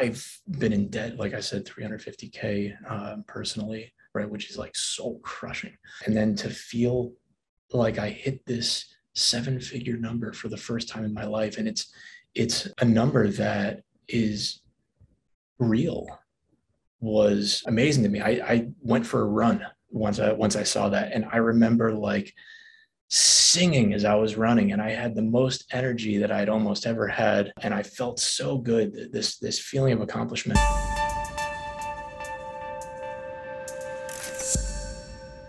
I've been in debt, like I said, 350K uh, personally, right? Which is like so crushing. And then to feel like I hit this seven figure number for the first time in my life. And it's, it's a number that is real was amazing to me. I, I went for a run once I once I saw that, and I remember like singing as I was running, and I had the most energy that I'd almost ever had, and I felt so good. This this feeling of accomplishment.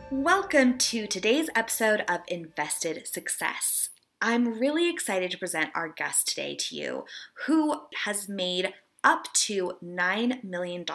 Welcome to today's episode of Invested Success. I'm really excited to present our guest today to you, who has made up to $9 million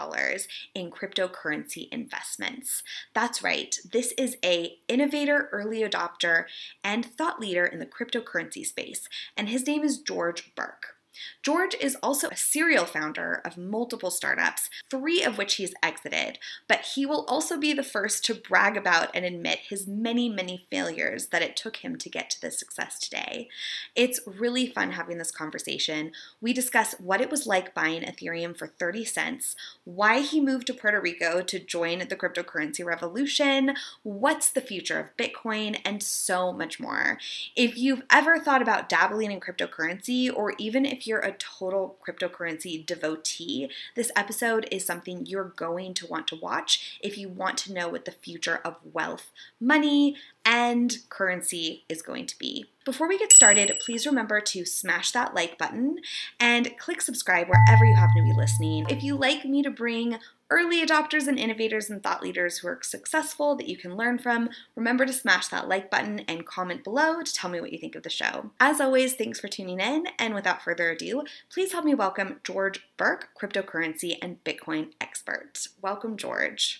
in cryptocurrency investments. That's right. This is a innovator, early adopter, and thought leader in the cryptocurrency space, and his name is George Burke. George is also a serial founder of multiple startups, three of which he's exited, but he will also be the first to brag about and admit his many, many failures that it took him to get to this success today. It's really fun having this conversation. We discuss what it was like buying Ethereum for 30 cents, why he moved to Puerto Rico to join the cryptocurrency revolution, what's the future of Bitcoin, and so much more. If you've ever thought about dabbling in cryptocurrency, or even if you're a total cryptocurrency devotee, this episode is something you're going to want to watch if you want to know what the future of wealth, money, and currency is going to be. Before we get started, please remember to smash that like button and click subscribe wherever you happen to be listening. If you like me to bring early adopters and innovators and thought leaders who are successful that you can learn from, remember to smash that like button and comment below to tell me what you think of the show. As always, thanks for tuning in, and without further ado, please help me welcome George Burke, cryptocurrency and Bitcoin expert. Welcome, George.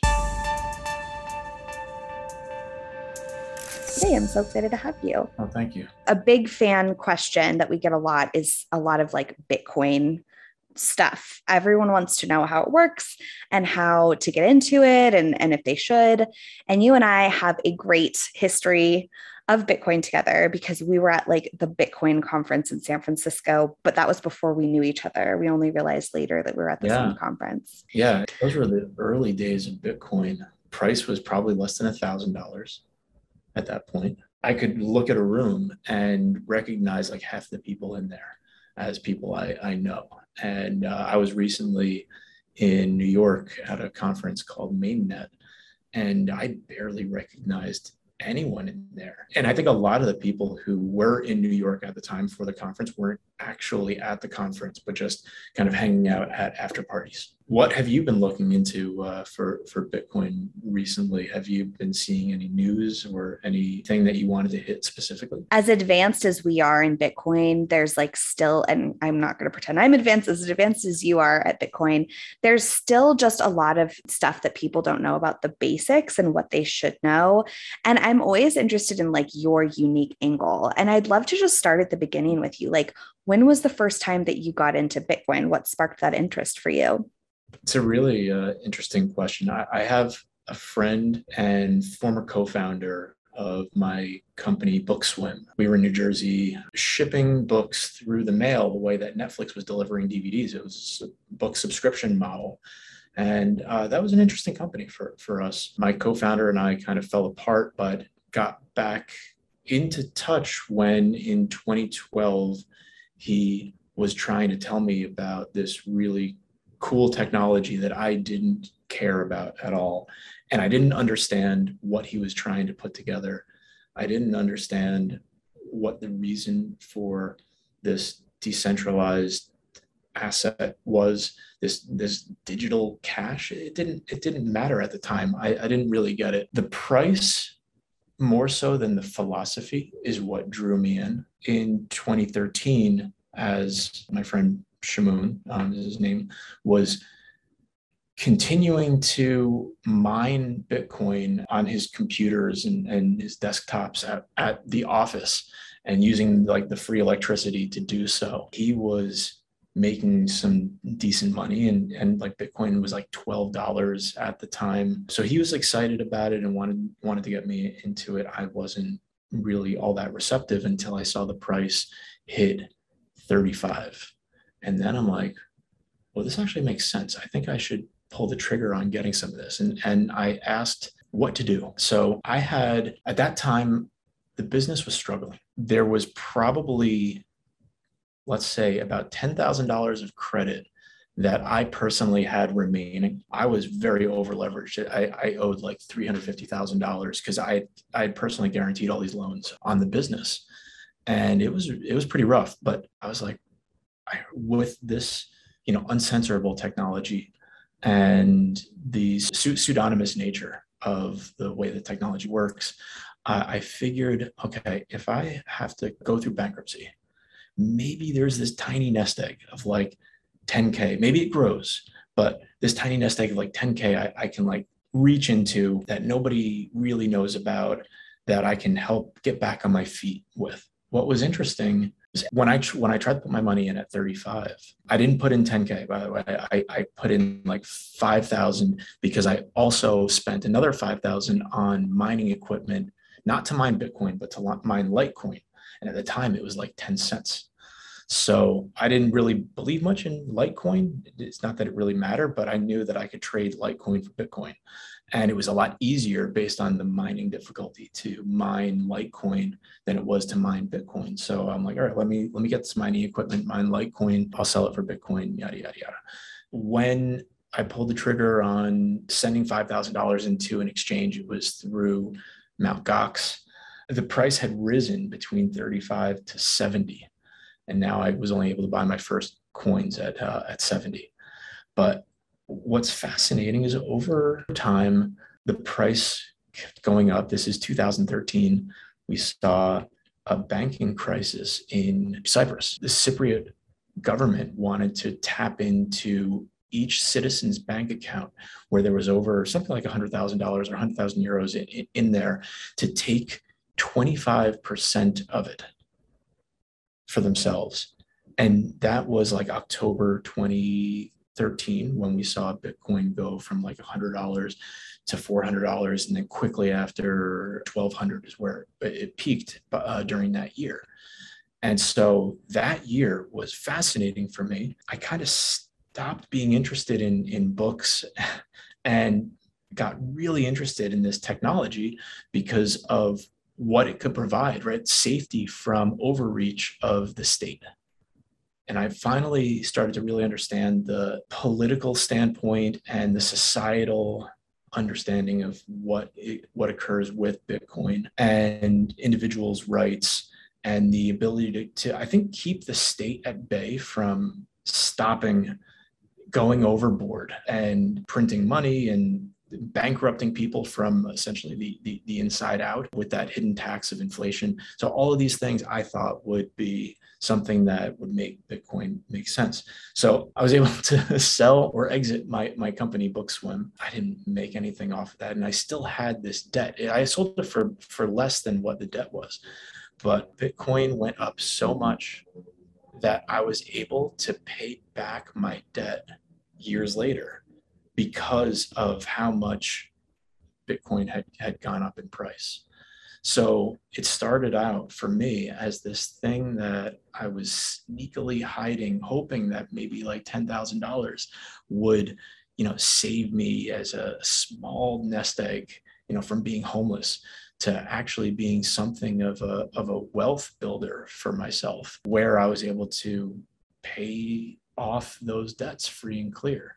Hey, I'm so excited to have you. Oh, thank you. A big fan question that we get a lot is a lot of like Bitcoin stuff. Everyone wants to know how it works and how to get into it and, and if they should. And you and I have a great history of Bitcoin together because we were at like the Bitcoin conference in San Francisco, but that was before we knew each other. We only realized later that we were at the yeah. same conference. Yeah, those were the early days of Bitcoin. Price was probably less than a thousand dollars at that point. I could look at a room and recognize like half the people in there as people I, I know. And uh, I was recently in New York at a conference called MainNet, and I barely recognized anyone in there. And I think a lot of the people who were in New York at the time for the conference weren't actually at the conference, but just kind of hanging out at after parties. What have you been looking into uh, for for Bitcoin recently? Have you been seeing any news or anything that you wanted to hit specifically? As advanced as we are in Bitcoin, there's like still, and I'm not going to pretend I'm advanced as advanced as you are at Bitcoin. There's still just a lot of stuff that people don't know about the basics and what they should know. And I'm always interested in like your unique angle. And I'd love to just start at the beginning with you. Like, when was the first time that you got into Bitcoin? What sparked that interest for you? It's a really uh, interesting question. I, I have a friend and former co-founder of my company bookswim. We were in new jersey shipping books through the mail the way that netflix was delivering dvds it was a book subscription model. And uh, that was an interesting company for, for us. My co-founder and i kind of fell apart but got back into touch when in 2012 he was trying to tell me about this really cool technology that I didn't care about at all. And I didn't understand what he was trying to put together. I didn't understand what the reason for this decentralized asset was this this digital cash it didn't it didn't matter at the time I, I didn't really get it the price more so than the philosophy is what drew me in in 2013 as my friend Shamoon, um, is his name, was continuing to mine Bitcoin on his computers and, and his desktops at, at the office and using like the free electricity to do so. He was making some decent money and, and like Bitcoin was like $12 at the time. So he was excited about it and wanted wanted to get me into it. I wasn't really all that receptive until I saw the price hit 35 and then I'm like, well, this actually makes sense. I think I should pull the trigger on getting some of this. And, and I asked what to do. So I had, at that time, the business was struggling. There was probably, let's say, about $10,000 of credit that I personally had remaining. I was very over leveraged. I, I owed like $350,000 because I, I had personally guaranteed all these loans on the business. And it was, it was pretty rough, but I was like, with this, you know, uncensorable technology and the pseudonymous nature of the way the technology works, uh, I figured, okay, if I have to go through bankruptcy, maybe there's this tiny nest egg of like 10K. Maybe it grows, but this tiny nest egg of like 10K, I, I can like reach into that nobody really knows about that I can help get back on my feet with. What was interesting when I mm-hmm. when I tried to put my money in at 35, I didn't put in 10k. By the way, I, I put in like 5,000 because I also spent another 5,000 on mining equipment, not to mine Bitcoin, but to mine Litecoin. And at the time, it was like 10 cents. So I didn't really believe much in Litecoin. It's not that it really mattered, but I knew that I could trade Litecoin for Bitcoin. And it was a lot easier based on the mining difficulty to mine Litecoin than it was to mine Bitcoin. So I'm like, all right, let me let me get this mining equipment, mine Litecoin, I'll sell it for Bitcoin, yada yada yada. When I pulled the trigger on sending five thousand dollars into an exchange, it was through Mt. Gox. The price had risen between 35 to 70 and now I was only able to buy my first coins at uh, at 70. But what's fascinating is over time the price kept going up. This is 2013. We saw a banking crisis in Cyprus. The Cypriot government wanted to tap into each citizen's bank account where there was over something like $100,000 or 100,000 euros in, in there to take 25% of it for themselves. And that was like October 2013 when we saw Bitcoin go from like $100 to $400. And then quickly after 1200 is where it peaked uh, during that year. And so that year was fascinating for me. I kind of stopped being interested in, in books and got really interested in this technology because of what it could provide, right? Safety from overreach of the state. And I finally started to really understand the political standpoint and the societal understanding of what it, what occurs with Bitcoin and individuals' rights and the ability to, to, I think, keep the state at bay from stopping going overboard and printing money and bankrupting people from essentially the, the, the inside out with that hidden tax of inflation. So all of these things I thought would be something that would make Bitcoin make sense. So I was able to sell or exit my, my company Bookswim. I didn't make anything off of that. And I still had this debt. I sold it for, for less than what the debt was. But Bitcoin went up so much that I was able to pay back my debt years later because of how much Bitcoin had, had gone up in price. So it started out for me as this thing that I was sneakily hiding, hoping that maybe like $10,000 would, you know, save me as a small nest egg, you know, from being homeless to actually being something of a, of a wealth builder for myself, where I was able to pay off those debts free and clear.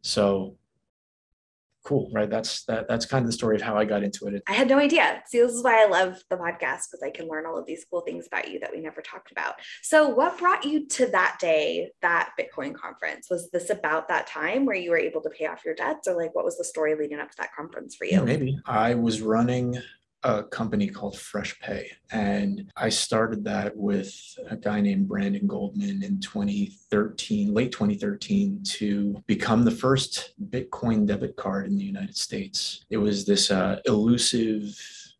So cool right? That's that that's kind of the story of how i got into it. I had no idea. See this is why i love the podcast because i can learn all of these cool things about you that we never talked about. So what brought you to that day that bitcoin conference? Was this about that time where you were able to pay off your debts or like what was the story leading up to that conference for you? Yeah, maybe. I was running a company called FreshPay. And I started that with a guy named Brandon Goldman in 2013, late 2013, to become the first Bitcoin debit card in the United States. It was this uh, elusive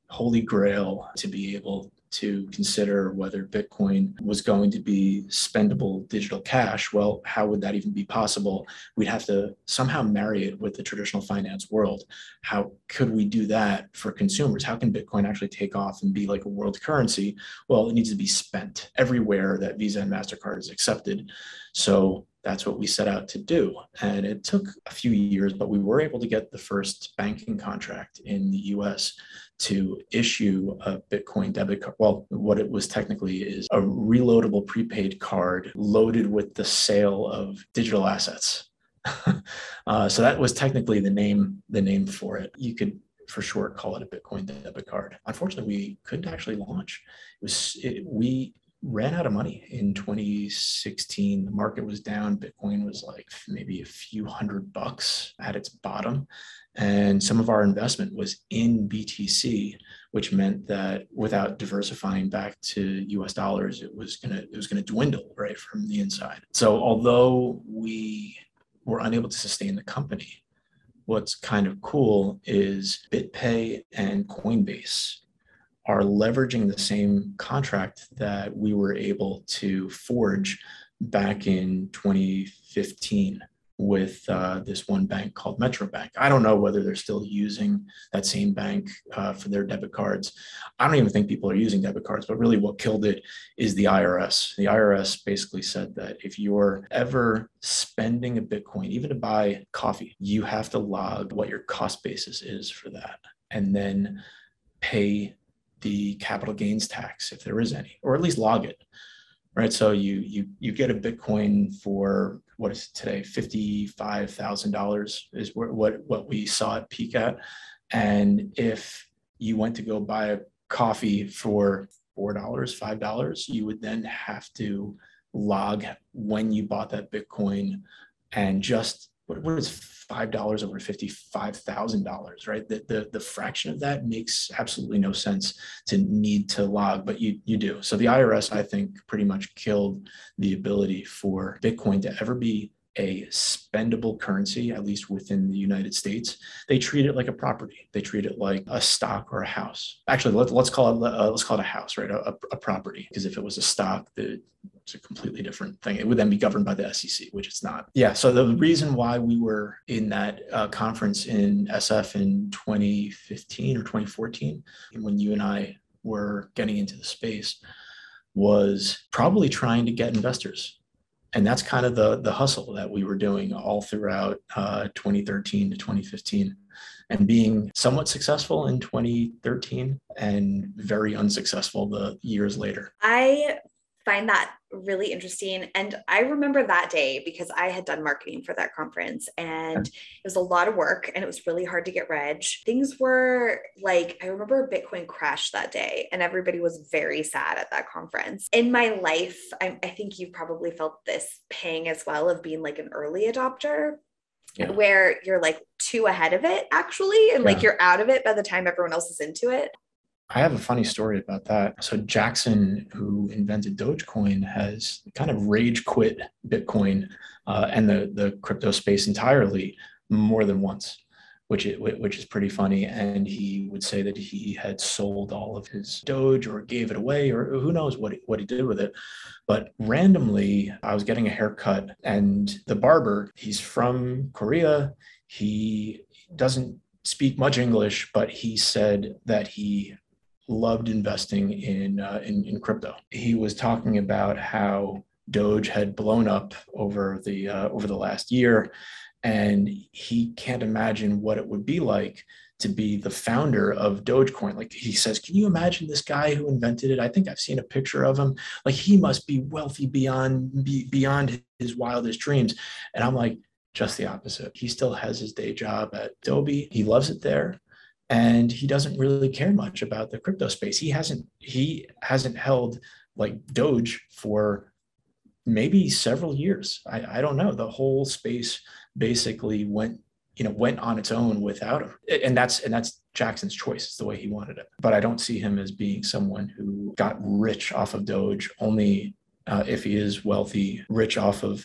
holy grail to be able to consider whether Bitcoin was going to be spendable digital cash. Well, how would that even be possible? We'd have to somehow marry it with the traditional finance world. How could we do that for consumers? How can Bitcoin actually take off and be like a world currency? Well, it needs to be spent everywhere that Visa and MasterCard is accepted. So that's what we set out to do. And it took a few years, but we were able to get the first banking contract in the US to issue a Bitcoin debit card. Well, what it was technically is a reloadable prepaid card loaded with the sale of digital assets. uh, so that was technically the name the name for it. You could for sure call it a Bitcoin debit card. Unfortunately, we couldn't actually launch. It was it, we ran out of money in 2016. The market was down. Bitcoin was like maybe a few hundred bucks at its bottom. And some of our investment was in BTC, which meant that without diversifying back to US dollars, it was gonna it was gonna dwindle right from the inside. So although we were unable to sustain the company, what's kind of cool is BitPay and Coinbase are leveraging the same contract that we were able to forge back in 2015 with uh, this one bank called Metro Bank. I don't know whether they're still using that same bank uh, for their debit cards. I don't even think people are using debit cards, but really what killed it is the IRS. The IRS basically said that if you're ever spending a Bitcoin, even to buy coffee, you have to log what your cost basis is for that and then pay the capital gains tax if there is any, or at least log it. Right. So you you you get a Bitcoin for what is today fifty five thousand dollars is what what what we saw it peak at, and if you went to go buy a coffee for four dollars five dollars, you would then have to log when you bought that Bitcoin and just what, what is five dollars over fifty five thousand dollars, right? The, the the fraction of that makes absolutely no sense to need to log, but you you do. So the IRS, I think, pretty much killed the ability for Bitcoin to ever be a spendable currency, at least within the United States. They treat it like a property. They treat it like a stock or a house. Actually, let, us call it uh, let's call it a house, right? A, a property, because if it was a stock, the, it's a completely different thing. It would then be governed by the SEC, which it's not. Yeah. So the reason why we were in that uh, conference in SF in 2015 or 2014, when you and I were getting into the space, was probably trying to get investors and that's kind of the the hustle that we were doing all throughout uh, 2013 to 2015 and being somewhat successful in 2013 and very unsuccessful the years later. I find that really interesting. And I remember that day because I had done marketing for that conference and it was a lot of work and it was really hard to get reg. Things were like, I remember Bitcoin crashed that day and everybody was very sad at that conference. In my life, I, I think you've probably felt this pang as well of being like an early adopter. Yeah. Where you're like too ahead of it actually, and yeah. like you're out of it by the time everyone else is into it. I have a funny story about that. So Jackson, who invented Dogecoin, has kind of rage quit Bitcoin uh, and the the crypto space entirely more than once, which it, which is pretty funny. And he would say that he had sold all of his Doge or gave it away or who knows what he, what he did with it. But randomly, I was getting a haircut, and the barber, he's from Korea. He doesn't speak much English, but he said that he loved investing in, uh, in, in crypto. He was talking about how Doge had blown up over the uh, over the last year, and he can't imagine what it would be like to be the founder of Dogecoin. Like he says, can you imagine this guy who invented it? I think I've seen a picture of him. Like he must be wealthy beyond be, beyond his wildest dreams. And I'm like, just the opposite. He still has his day job at Adobe. He loves it there and he doesn't really care much about the crypto space. He hasn't he hasn't held like Doge for maybe several years. I, I don't know. The whole space basically went you know went on its own without him, and that's and that's Jackson's choice. It's the way he wanted it. But I don't see him as being someone who got rich off of Doge. Only uh, if he is wealthy, rich off of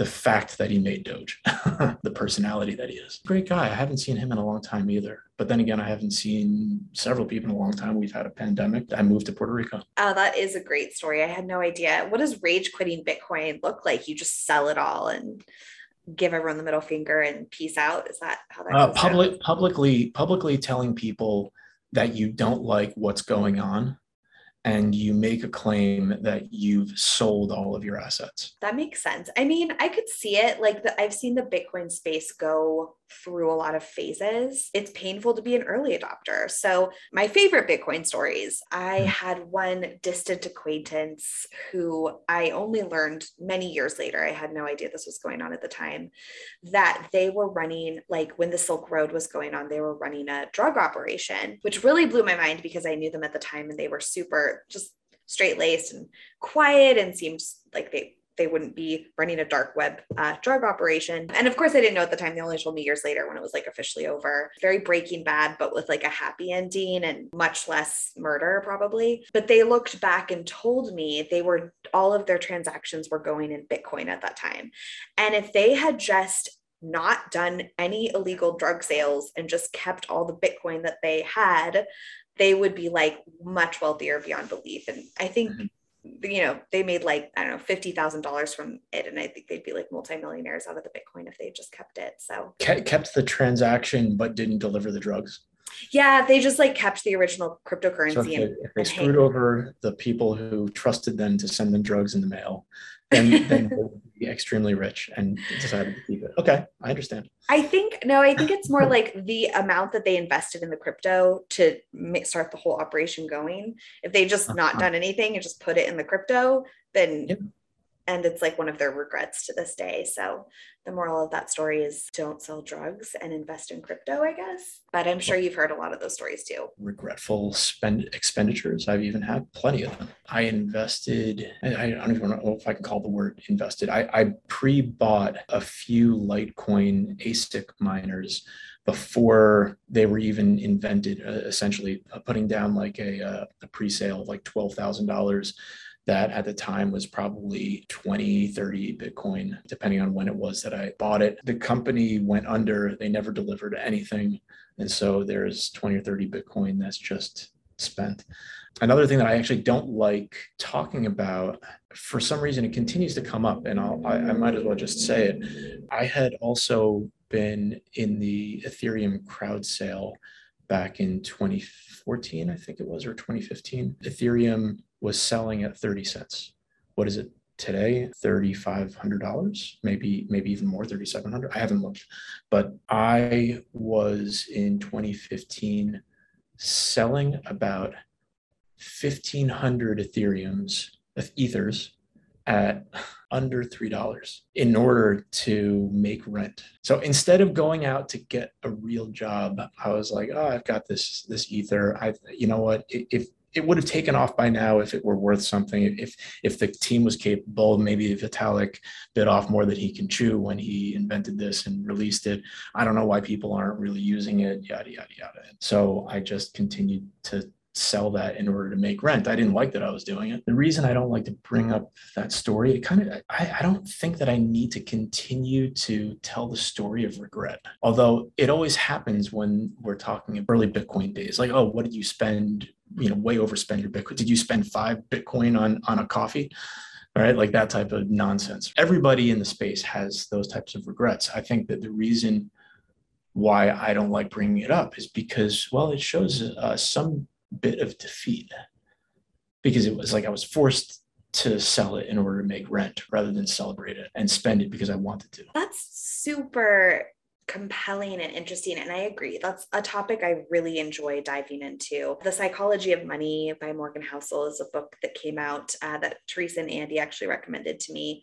the fact that he made Doge, the personality that he is. Great guy. I haven't seen him in a long time either. But then again, I haven't seen several people in a long time. We've had a pandemic. I moved to Puerto Rico. Oh, that is a great story. I had no idea. What does rage quitting Bitcoin look like? You just sell it all and give everyone the middle finger and peace out. Is that how that? Uh, public, publicly, publicly telling people that you don't like what's going on and you make a claim that you've sold all of your assets. That makes sense. I mean, I could see it like the, I've seen the Bitcoin space go through a lot of phases. It's painful to be an early adopter. So, my favorite Bitcoin stories I hmm. had one distant acquaintance who I only learned many years later. I had no idea this was going on at the time that they were running, like when the Silk Road was going on, they were running a drug operation, which really blew my mind because I knew them at the time and they were super just straight laced and quiet and seemed like they they wouldn't be running a dark web uh, drug operation. And of course, I didn't know at the time. They only told me years later when it was like officially over. Very Breaking Bad, but with like a happy ending and much less murder, probably. But they looked back and told me they were all of their transactions were going in Bitcoin at that time. And if they had just not done any illegal drug sales and just kept all the Bitcoin that they had, they would be like much wealthier beyond belief. And I think mm-hmm you know, they made like, I don't know, $50,000 from it. And I think they'd be like multimillionaires out of the Bitcoin if they just kept it. So kept the transaction, but didn't deliver the drugs. Yeah, they just like kept the original cryptocurrency. So if they, and, if they screwed over the people who trusted them to send them drugs in the mail, then, then they would be extremely rich and decided to keep it. Okay, I understand. I think no, I think it's more like the amount that they invested in the crypto to start the whole operation going. If they just not uh-huh. done anything and just put it in the crypto, then yep and it's like one of their regrets to this day. So the moral of that story is don't sell drugs and invest in crypto, I guess. But I'm sure you've heard a lot of those stories too. Regretful spend expenditures. I've even had plenty of them. I invested, I, don't even know if I can call the word invested. I, I pre-bought a few Litecoin ASIC miners before they were even invented, uh, essentially uh, putting down like a, uh, a pre-sale of like $12,000 that at the time was probably 20, 30 Bitcoin, depending on when it was that I bought it. The company went under, they never delivered anything. And so there's 20 or 30 Bitcoin that's just spent. Another thing that I actually don't like talking about, for some reason, it continues to come up, and I'll, I, I might as well just say it. I had also been in the Ethereum crowd sale back in 2014, I think it was, or 2015. Ethereum was selling at 30 cents. What is it today? $3,500, maybe, maybe even more, 3,700. I haven't looked, but I was in 2015 selling about 1,500 Ethereums, Ethers at under $3 in order to make rent. So instead of going out to get a real job, I was like, oh, I've got this, this Ether. I, you know what, if, it would have taken off by now if it were worth something. If if the team was capable, maybe Vitalik bit off more than he can chew when he invented this and released it. I don't know why people aren't really using it. Yada yada yada. So I just continued to sell that in order to make rent. I didn't like that I was doing it. The reason I don't like to bring up that story, it kind of, I, I don't think that I need to continue to tell the story of regret. Although it always happens when we're talking early Bitcoin days, like, oh, what did you spend, you know, way overspend your Bitcoin? Did you spend five Bitcoin on, on a coffee? All right, like that type of nonsense. Everybody in the space has those types of regrets. I think that the reason why I don't like bringing it up is because, well, it shows uh, some bit of defeat because it was like I was forced to sell it in order to make rent rather than celebrate it and spend it because I wanted to. That's super compelling and interesting. And I agree. That's a topic I really enjoy diving into. The Psychology of Money by Morgan Housel is a book that came out uh, that Teresa and Andy actually recommended to me.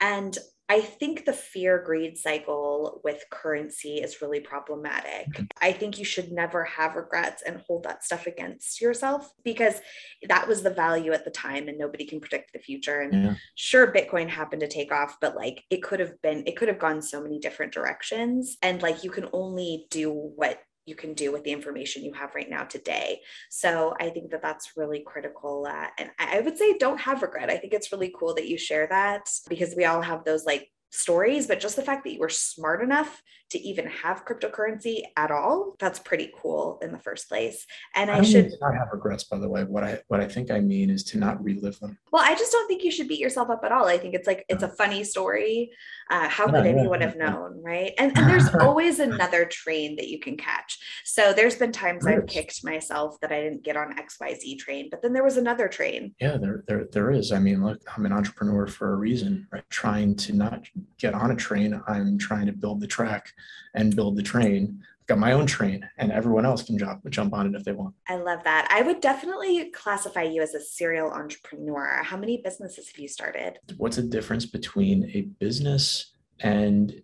And I think the fear greed cycle with currency is really problematic. I think you should never have regrets and hold that stuff against yourself because that was the value at the time and nobody can predict the future. And yeah. sure, Bitcoin happened to take off, but like it could have been, it could have gone so many different directions. And like you can only do what you can do with the information you have right now today. So I think that that's really critical. Uh, and I would say don't have regret. I think it's really cool that you share that because we all have those like stories, but just the fact that you were smart enough to even have cryptocurrency at all, that's pretty cool in the first place. And I, I should not have regrets, by the way. What I what I think I mean is to not relive them. Well, I just don't think you should beat yourself up at all. I think it's like it's a funny story. Uh, how could anyone have known, right? And, and there's always another train that you can catch. So there's been times I've kicked myself that I didn't get on XYZ train, but then there was another train. Yeah, there there there is. I mean, look, I'm an entrepreneur for a reason, right? Trying to not get on a train, I'm trying to build the track and build the train. I've got my own train, and everyone else can jump jump on it if they want. I love that. I would definitely classify you as a serial entrepreneur. How many businesses have you started? What's the difference between a business and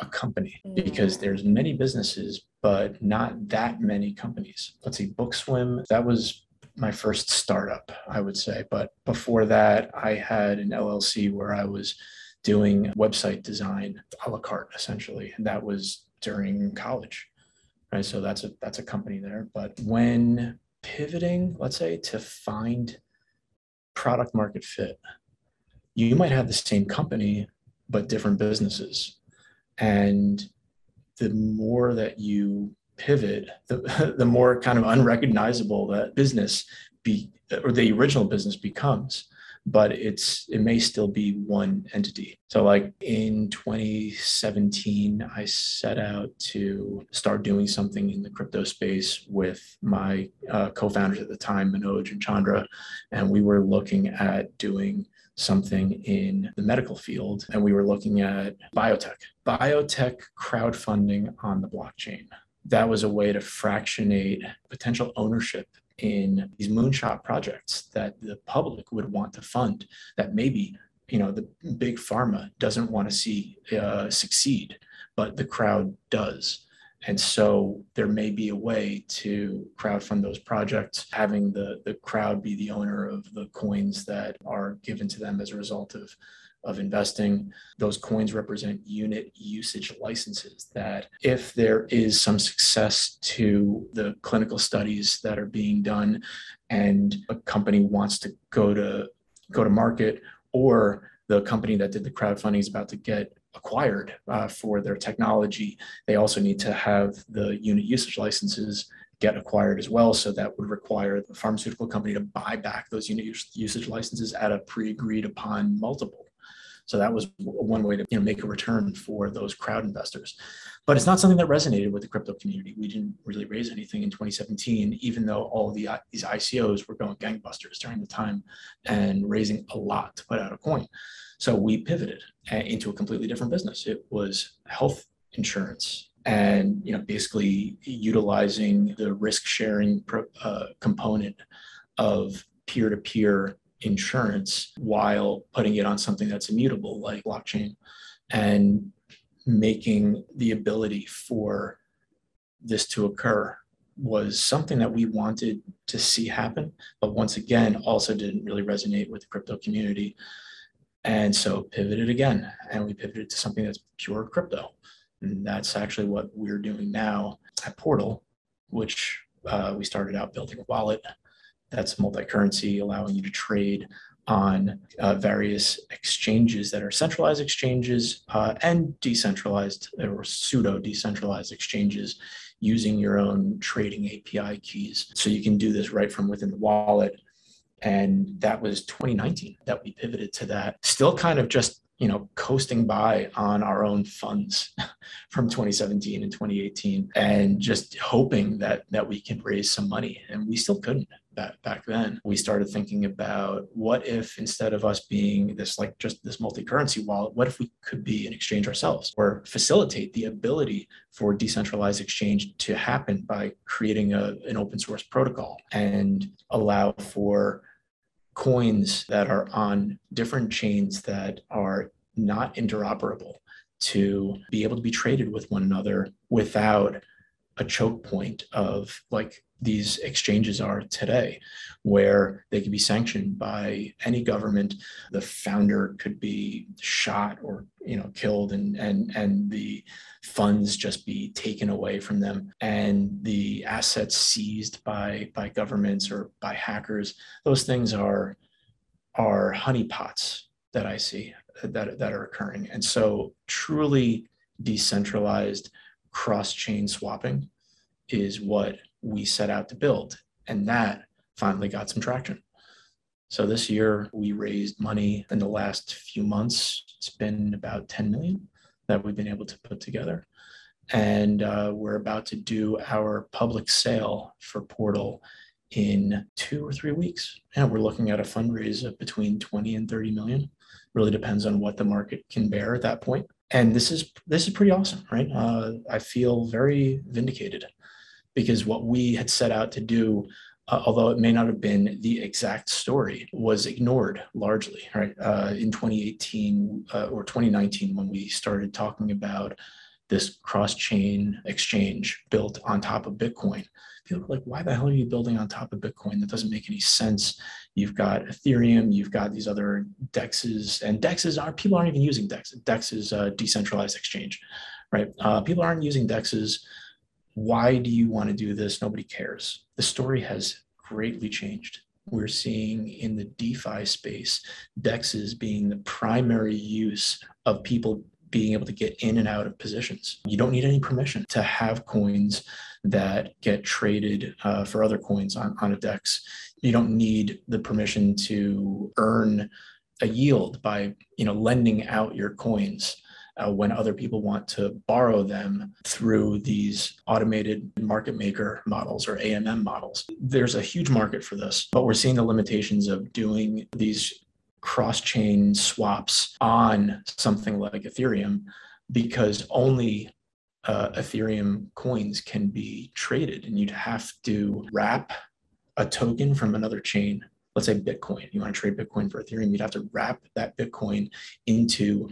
a company? Mm. Because there's many businesses, but not that many companies. Let's see, Bookswim. That was my first startup, I would say. But before that, I had an LLC where I was doing website design a la carte essentially. And that was during college right? So that's a that's a company there. But when pivoting let's say to find product market fit you might have the same company but different businesses. And the more that you pivot the, the more kind of unrecognizable that business be or the original business becomes but it's it may still be one entity. So like in 2017, I set out to start doing something in the crypto space with my uh, co-founders at the time, Manoj and Chandra, and we were looking at doing something in the medical field and we were looking at biotech biotech crowdfunding on the blockchain that was a way to fractionate potential ownership in these moonshot projects that the public would want to fund that maybe you know the big pharma doesn't want to see uh, succeed but the crowd does. And so there may be a way to crowdfund those projects having the the crowd be the owner of the coins that are given to them as a result of of investing. Those coins represent unit usage licenses that if there is some success to the clinical studies that are being done and a company wants to go to go to market or the company that did the crowdfunding is about to get acquired uh, for their technology, they also need to have the unit usage licenses get acquired as well. So that would require the pharmaceutical company to buy back those unit usage licenses at a pre agreed upon multiple. So that was one way to you know, make a return for those crowd investors. But it's not something that resonated with the crypto community. We didn't really raise anything in 2017, even though all the, these ICOs were going gangbusters during the time and raising a lot to put out a coin. So we pivoted uh, into a completely different business. It was health insurance and you know basically utilizing the risk sharing pro, uh, component of peer-to-peer insurance while putting it on something that's immutable like blockchain and making the ability for this to occur was something that we wanted to see happen but once again also didn't really resonate with the crypto community. And so pivoted again and we pivoted to something that's pure crypto. And that's actually what we're doing now at portal which uh, we started out building a wallet that's multi-currency, allowing you to trade on uh, various exchanges that are centralized exchanges uh, and decentralized or pseudo decentralized exchanges using your own trading API keys. So you can do this right from within the wallet. And that was 2019 that we pivoted to that. Still kind of just you know coasting by on our own funds from 2017 and 2018 and just hoping that that we can raise some money and we still couldn't back, back then we started thinking about what if instead of us being this like just this multi-currency wallet what if we could be an exchange ourselves or facilitate the ability for decentralized exchange to happen by creating a, an open source protocol and allow for coins that are on different chains that are not interoperable to be able to be traded with one another without a choke point of like these exchanges are today, where they could be sanctioned by any government. The founder could be shot or you know killed, and and and the funds just be taken away from them, and the assets seized by by governments or by hackers. Those things are are honeypots that I see that, that are occurring. And so, truly decentralized cross chain swapping is what we set out to build. And that finally got some traction. So this year we raised money in the last few months. It's been about 10 million that we've been able to put together. And uh, we're about to do our public sale for Portal in two or three weeks. And we're looking at a fundraise of between 20 and 30 million. Really depends on what the market can bear at that point. And this is this is pretty awesome, right? Uh, I feel very vindicated because what we had set out to do uh, although it may not have been the exact story, was ignored largely. Right uh, in 2018 uh, or 2019, when we started talking about this cross-chain exchange built on top of Bitcoin, people were like, "Why the hell are you building on top of Bitcoin? That doesn't make any sense." You've got Ethereum, you've got these other dexes, and dexes are people aren't even using dex. Dex is a decentralized exchange, right? Uh, people aren't using dexes why do you want to do this? Nobody cares. The story has greatly changed. We're seeing in the DeFi space, DEXs being the primary use of people being able to get in and out of positions. You don't need any permission to have coins that get traded uh, for other coins on, on a DEX. You don't need the permission to earn a yield by you know lending out your coins uh, when other people want to borrow them through these automated market maker models or AMM models. There's a huge market for this, but we're seeing the limitations of doing these cross chain swaps on something like Ethereum because only uh, Ethereum coins can be traded, and you'd have to wrap a token from another chain. Let's say Bitcoin. You want to trade Bitcoin for Ethereum, you'd have to wrap that Bitcoin into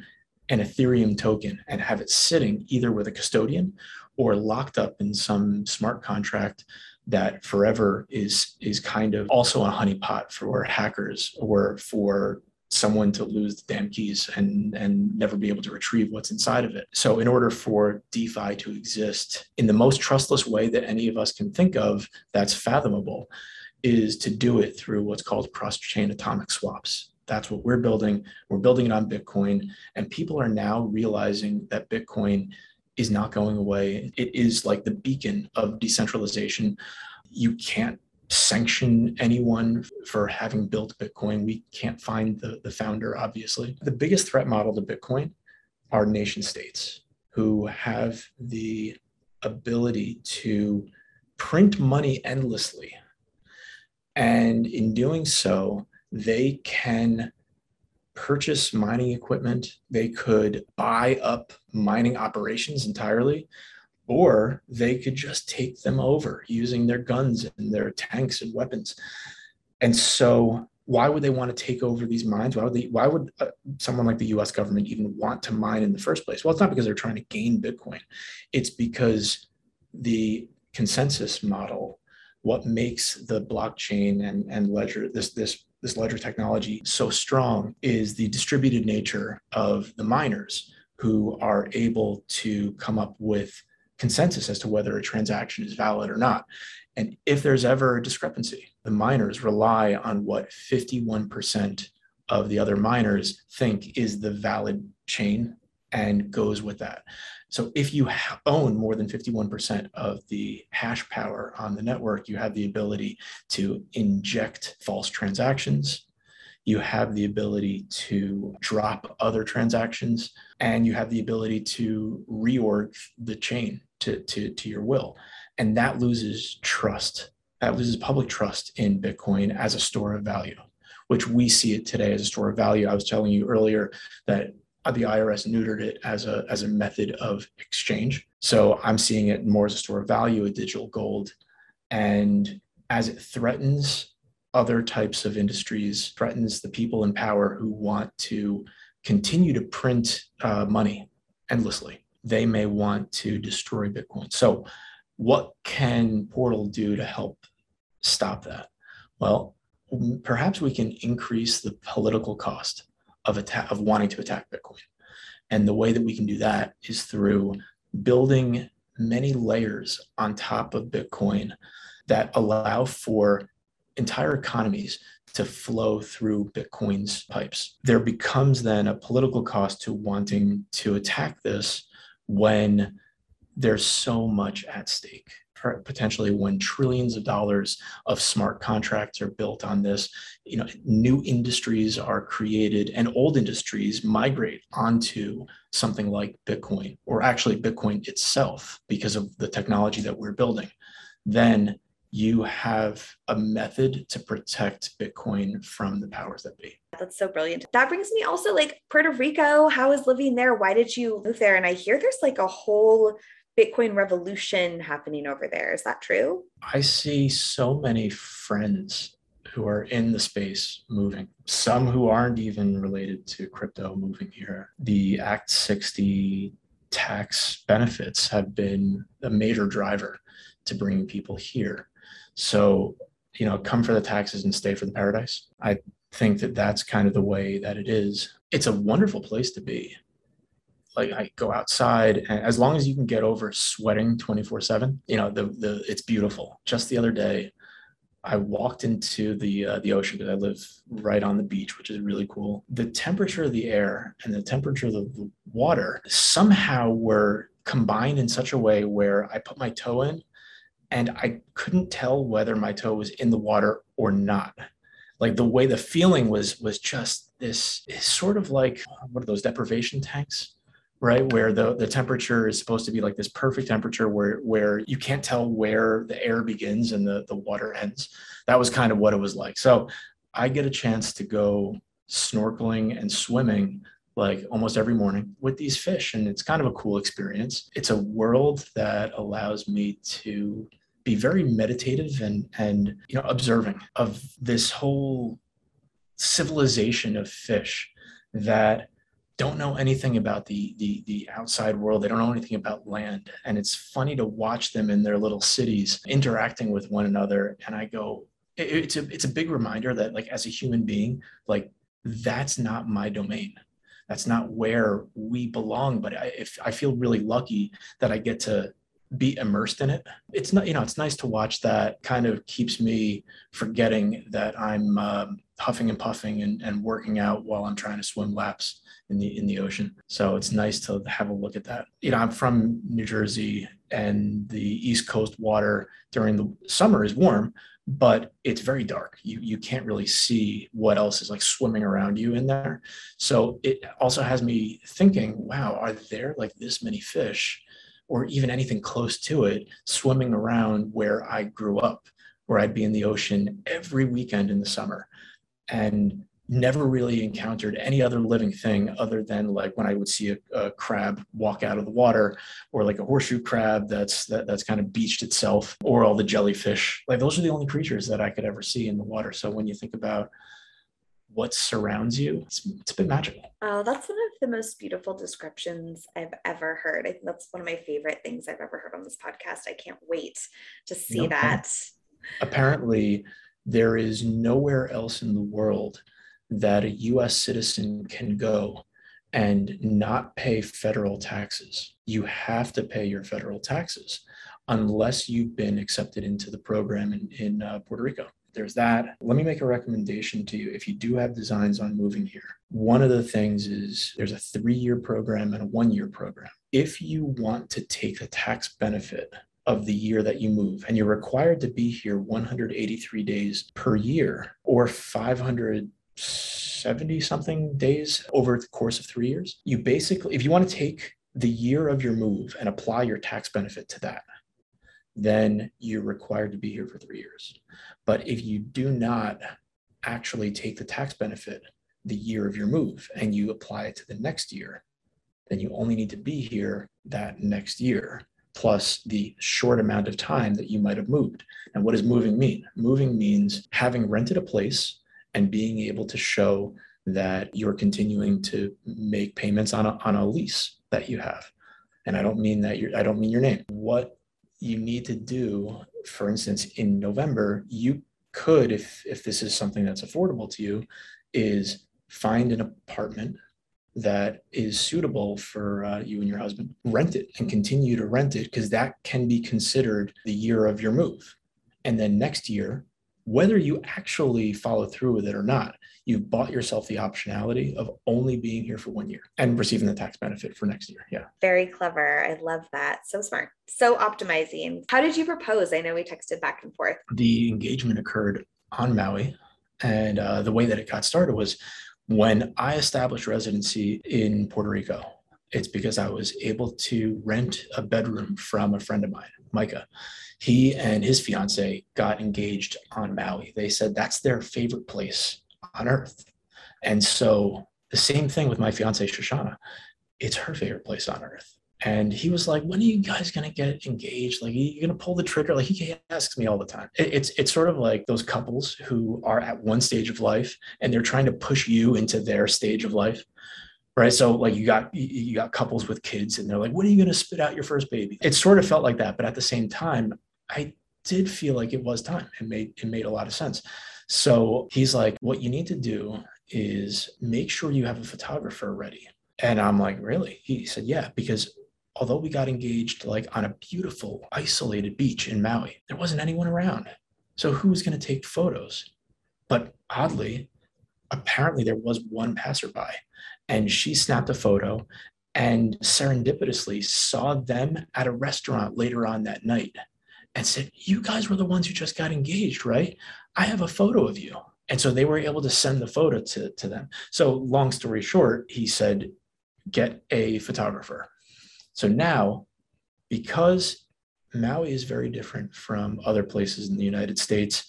an Ethereum token and have it sitting either with a custodian or locked up in some smart contract that forever is is kind of also a honeypot for hackers or for someone to lose the damn keys and and never be able to retrieve what's inside of it. So in order for DeFi to exist in the most trustless way that any of us can think of that's fathomable is to do it through what's called cross-chain atomic swaps. That's what we're building. We're building it on Bitcoin. And people are now realizing that Bitcoin is not going away. It is like the beacon of decentralization. You can't sanction anyone for having built Bitcoin. We can't find the, the founder, obviously. The biggest threat model to Bitcoin are nation states who have the ability to print money endlessly. And in doing so, they can purchase mining equipment, they could buy up mining operations entirely, or they could just take them over using their guns and their tanks and weapons. And so, why would they want to take over these mines? Why would they? Why would uh, someone like the U.S. government even want to mine in the first place? Well, it's not because they're trying to gain Bitcoin. It's because the consensus model, what makes the blockchain and and ledger this this this ledger technology so strong is the distributed nature of the miners who are able to come up with consensus as to whether a transaction is valid or not. And if there's ever a discrepancy, the miners rely on what 51% of the other miners think is the valid chain and goes with that. So if you own more than 51% of the hash power on the network, you have the ability to inject false transactions. You have the ability to drop other transactions, and you have the ability to reorg the chain to, to, to your will. And that loses trust. That loses public trust in Bitcoin as a store of value, which we see it today as a store of value. I was telling you earlier that the IRS neutered it as a as a method of exchange. So I'm seeing it more as a store of value, a digital gold, and as it threatens other types of industries, threatens the people in power who want to continue to print uh, money endlessly. They may want to destroy Bitcoin. So, what can Portal do to help stop that? Well, perhaps we can increase the political cost of attack of wanting to attack Bitcoin. And the way that we can do that is through building many layers on top of Bitcoin that allow for entire economies to flow through Bitcoin's pipes. There becomes then a political cost to wanting to attack this when there's so much at stake potentially when trillions of dollars of smart contracts are built on this. You know new industries are created and old industries migrate onto something like bitcoin or actually bitcoin itself because of the technology that we're building. Then you have a method to protect bitcoin from the powers that be. That's so brilliant. That brings me also like puerto rico how is living there? Why did you move there? And i hear there's like a whole Bitcoin revolution happening over there. Is that true? I see so many friends who are in the space moving, some who aren't even related to crypto moving here. The Act 60 tax benefits have been a major driver to bringing people here. So, you know, come for the taxes and stay for the paradise. I think that that's kind of the way that it is. It's a wonderful place to be like I go outside and as long as you can get over sweating 24 seven, you know, the, the, it's beautiful. Just the other day, I walked into the uh, the ocean because I live right on the beach, which is really cool. The temperature of the air and the temperature of the water somehow were combined in such a way where I put my toe in and I couldn't tell whether my toe was in the water or not. Like the way the feeling was was just this sort of like what are those deprivation tanks? Right where the, the temperature is supposed to be like this perfect temperature where where you can't tell where the air begins and the, the water ends. That was kind of what it was like. So i get a chance to go snorkeling and swimming like almost every morning with these fish and it's kind of a cool experience. It's a world that allows me to be very meditative and and you know observing of this whole civilization of fish that don't know anything about the, the the outside world. They don't know anything about land. And it's funny to watch them in their little cities interacting with one another. And i go it, it's a it's a big reminder that like as a human being like that's not my domain. That's not where we belong. But I, if i feel really lucky that i get to be immersed in it. It's not you know it's nice to watch that kind of keeps me forgetting that i'm um, huffing and puffing and, and working out while i'm trying to swim laps in the in the ocean. So it's nice to have a look at that. You know, I'm from New Jersey, and the East Coast water during the summer is warm, but it's very dark. You you can't really see what else is like swimming around you in there. So it also has me thinking, wow, are there like this many fish? Or even anything close to it, swimming around where I grew up, where I'd be in the ocean every weekend in the summer. And never really encountered any other living thing other than like when I would see a, a, crab walk out of the water or like a horseshoe crab that's that, that's kind of beached itself or all the jellyfish. Like those are the only creatures that I could ever see in the water. So when you think about what surrounds you, it's, it's a bit magical. Oh, that's one of the most beautiful descriptions I've ever heard. I think that's one of my favorite things I've ever heard on this podcast. I can't wait to see no that. Apparently, there is nowhere else in the world that a US citizen can go and not pay federal taxes. You have to pay your federal taxes unless you've been accepted into the program in, in uh, Puerto Rico. There's that. Let me make a recommendation to you. If you do have designs on moving here, one of the things is there's a three year program and a one year program. If you want to take the tax benefit of the year that you move and you're required to be here 183 days per year or 570 something days over the course of three years. You basically, if you want to take the year of your move and apply your tax benefit to that, then you're required to be here for three years. But if you do not actually take the tax benefit the year of your move and you apply it to the next year, then you only need to be here that next year plus the short amount of time that you might have moved. And what does moving mean? Moving means having rented a place and being able to show that you're continuing to make payments on a, on a lease that you have. And I don't mean that you're, I don't mean your name. What you need to do, for instance, in November, you could, if, if this is something that's affordable to you, is find an apartment that is suitable for uh, you and your husband, rent it and continue to rent it because that can be considered the year of your move. And then next year, whether you actually follow through with it or not, you've bought yourself the optionality of only being here for one year and receiving the tax benefit for next year. Yeah. Very clever. I love that. So smart. So optimizing. How did you propose? I know we texted back and forth. The engagement occurred on Maui. And uh, the way that it got started was when I established residency in Puerto Rico. It's because I was able to rent a bedroom from a friend of mine, Micah. He and his fiance got engaged on Maui. They said that's their favorite place on earth. And so the same thing with my fiance Shoshana. It's her favorite place on earth. And he was like, "When are you guys gonna get engaged? Like, you're you gonna pull the trigger?" Like he asks me all the time. It's it's sort of like those couples who are at one stage of life and they're trying to push you into their stage of life, right? So like you got you got couples with kids and they're like, "When are you gonna spit out your first baby?" It sort of felt like that, but at the same time, I did feel like it was time. It made it made a lot of sense. So he's like, what you need to do is make sure you have a photographer ready. And I'm like, really? He said, yeah, because although we got engaged like on a beautiful isolated beach in Maui, there wasn't anyone around. So who was going to take photos? But oddly, apparently there was one passerby and she snapped a photo and serendipitously saw them at a restaurant later on that night and said, You guys were the ones who just got engaged, right? I have a photo of you. And so they were able to send the photo to, to them. So, long story short, he said, Get a photographer. So now, because Maui is very different from other places in the United States,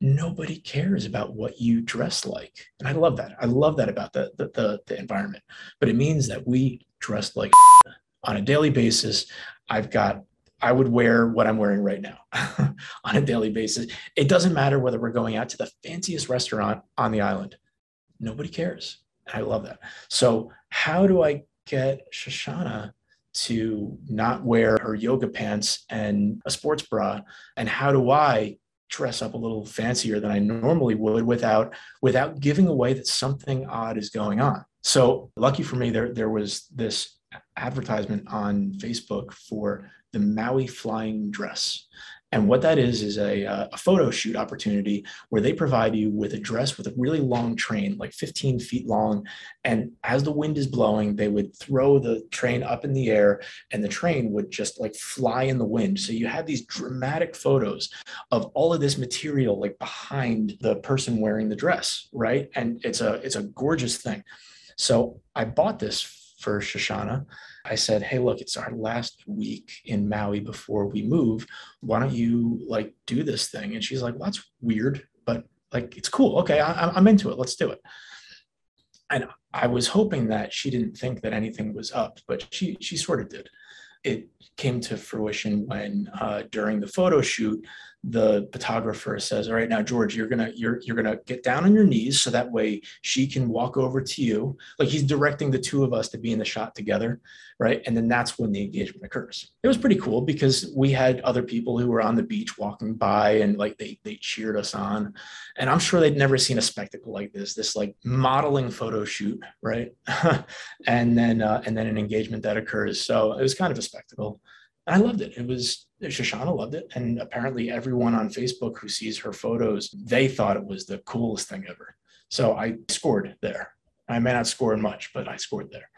nobody cares about what you dress like. And I love that. I love that about the, the, the, the environment. But it means that we dress like on a daily basis. I've got I would wear what I'm wearing right now on a daily basis. It doesn't matter whether we're going out to the fanciest restaurant on the island. Nobody cares. I love that. So, how do I get Shoshana to not wear her yoga pants and a sports bra? And how do I dress up a little fancier than I normally would without without giving away that something odd is going on? So, lucky for me, there there was this advertisement on Facebook for the Maui flying dress. And what that is is a, uh, a, photo shoot opportunity where they provide you with a dress with a really long train, like 15 feet long. And as the wind is blowing, they would throw the train up in the air and the train would just like fly in the wind. So you have these dramatic photos of all of this material like behind the person wearing the dress, right? And it's a it's a gorgeous thing. So I bought this for Shoshana I said, Hey, look, it's our last week in Maui before we move. Why don't you like do this thing? And she's like, well, that's weird, but like, it's cool. Okay. I, I'm into it. Let's do it. And I was hoping that she didn't think that anything was up, but she, she sort of did. It came to fruition when uh, during the photo shoot, the photographer says, "All right, now George, you're gonna you're you're gonna get down on your knees so that way she can walk over to you." Like he's directing the two of us to be in the shot together, right? And then that's when the engagement occurs. It was pretty cool because we had other people who were on the beach walking by and like they they cheered us on, and I'm sure they'd never seen a spectacle like this. This like modeling photo shoot, right? and then uh, and then an engagement that occurs. So it was kind of a spectacle. And I loved it. It was Shoshana loved it. And apparently everyone on Facebook who sees her photos, they thought it was the coolest thing ever. So I scored there. I may not score much, but I scored there.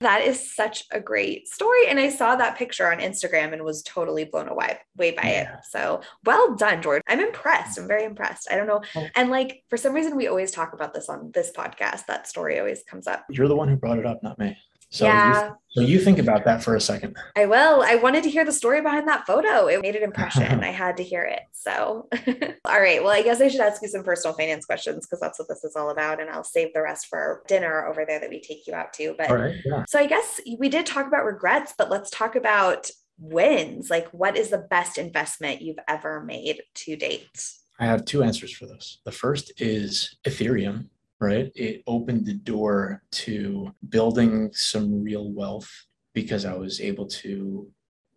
That is such a great story. And I saw that picture on Instagram and was totally blown away, away by yeah. it. So well done, George. I'm impressed. I'm very impressed. I don't know. And like for some reason, we always talk about this on this podcast. That story always comes up. You're the one who brought it up, not me. So yeah. You, so you think about that for a second. I will. I wanted to hear the story behind that photo. It made an impression. I had to hear it. So, all right. Well, I guess I should ask you some personal finance questions because that's what this is all about. And I'll save the rest for dinner over there that we take you out to. But yeah. so I guess we did talk about regrets, but let's talk about wins. Like, what is the best investment you've ever made to date? I have two answers for this. The first is Ethereum right? It opened the door to building some real wealth because I was able to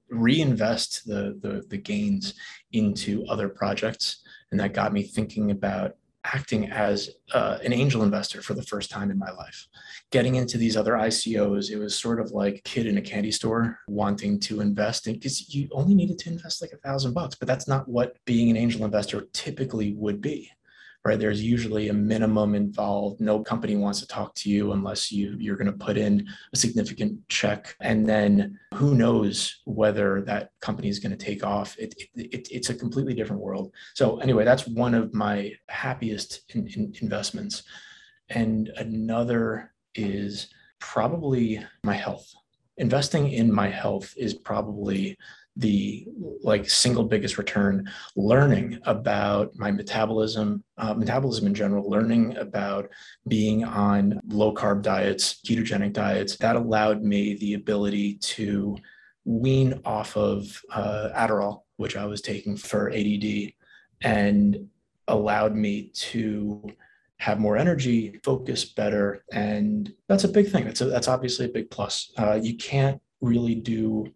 reinvest the, the, the gains into other projects. And that got me thinking about acting as uh, an angel investor for the first time in my life. Getting into these other ICOs, it was sort of like kid in a candy store wanting to invest because you only needed to invest like a thousand bucks, but that's not what being an angel investor typically would be right? There's usually a minimum involved. No company wants to talk to you unless you you're going to put in a significant check, and then who knows whether that company is going to take off. It, it, it, it's a completely different world. So anyway, that's one of my happiest in, in investments, and another is probably my health. Investing in my health is probably the like single biggest return learning about my metabolism uh, metabolism in general learning about being on low carb diets ketogenic diets. That allowed me the ability to wean off of uh, adderall which i was taking for add and allowed me to have more energy focus better and that's a big thing. That's a, that's obviously a big plus. Uh, you can't really do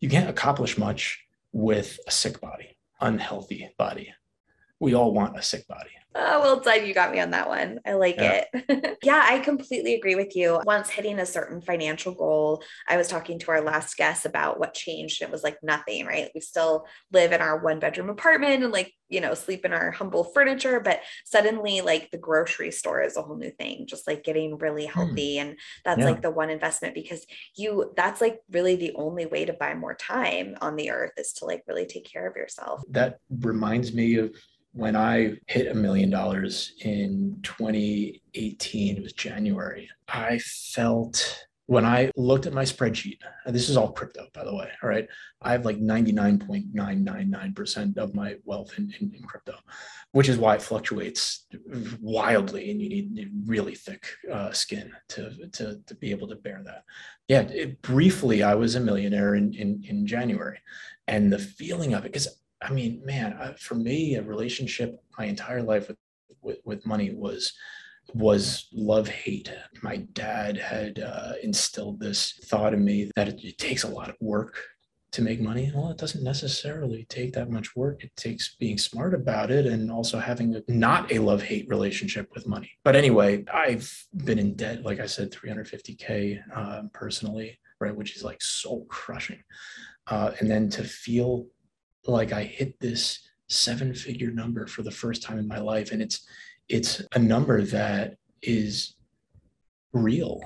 you can't accomplish much with a sick body, unhealthy body. We all want a sick body. Oh, well done. You got me on that one. I like yeah. it. yeah, I completely agree with you. Once hitting a certain financial goal, I was talking to our last guest about what changed. and It was like nothing, right? We still live in our one bedroom apartment and like, you know, sleep in our humble furniture, but suddenly like the grocery store is a whole new thing, just like getting really hmm. healthy. And that's yeah. like the one investment because you, that's like really the only way to buy more time on the earth is to like really take care of yourself. That reminds me of when I hit a million dollars in 2018, it was January, I felt when I looked at my spreadsheet, this is all crypto, by the way. All right. I have like 99.999% of my wealth in, in, in, crypto, which is why it fluctuates wildly. And you need really thick uh, skin to, to, to be able to bear that. Yeah. It, briefly, I was a millionaire in, in, in January. And the feeling of it, because I mean, man, for me, a relationship my entire life with, with, with money was was love hate. My dad had uh, instilled this thought in me that it, it takes a lot of work to make money. Well, it doesn't necessarily take that much work. It takes being smart about it and also having a, not a love hate relationship with money. But anyway, I've been in debt, like I said, 350K uh, personally, right? Which is like soul crushing. Uh, and then to feel like I hit this seven figure number for the first time in my life. And it's, it's a number that is real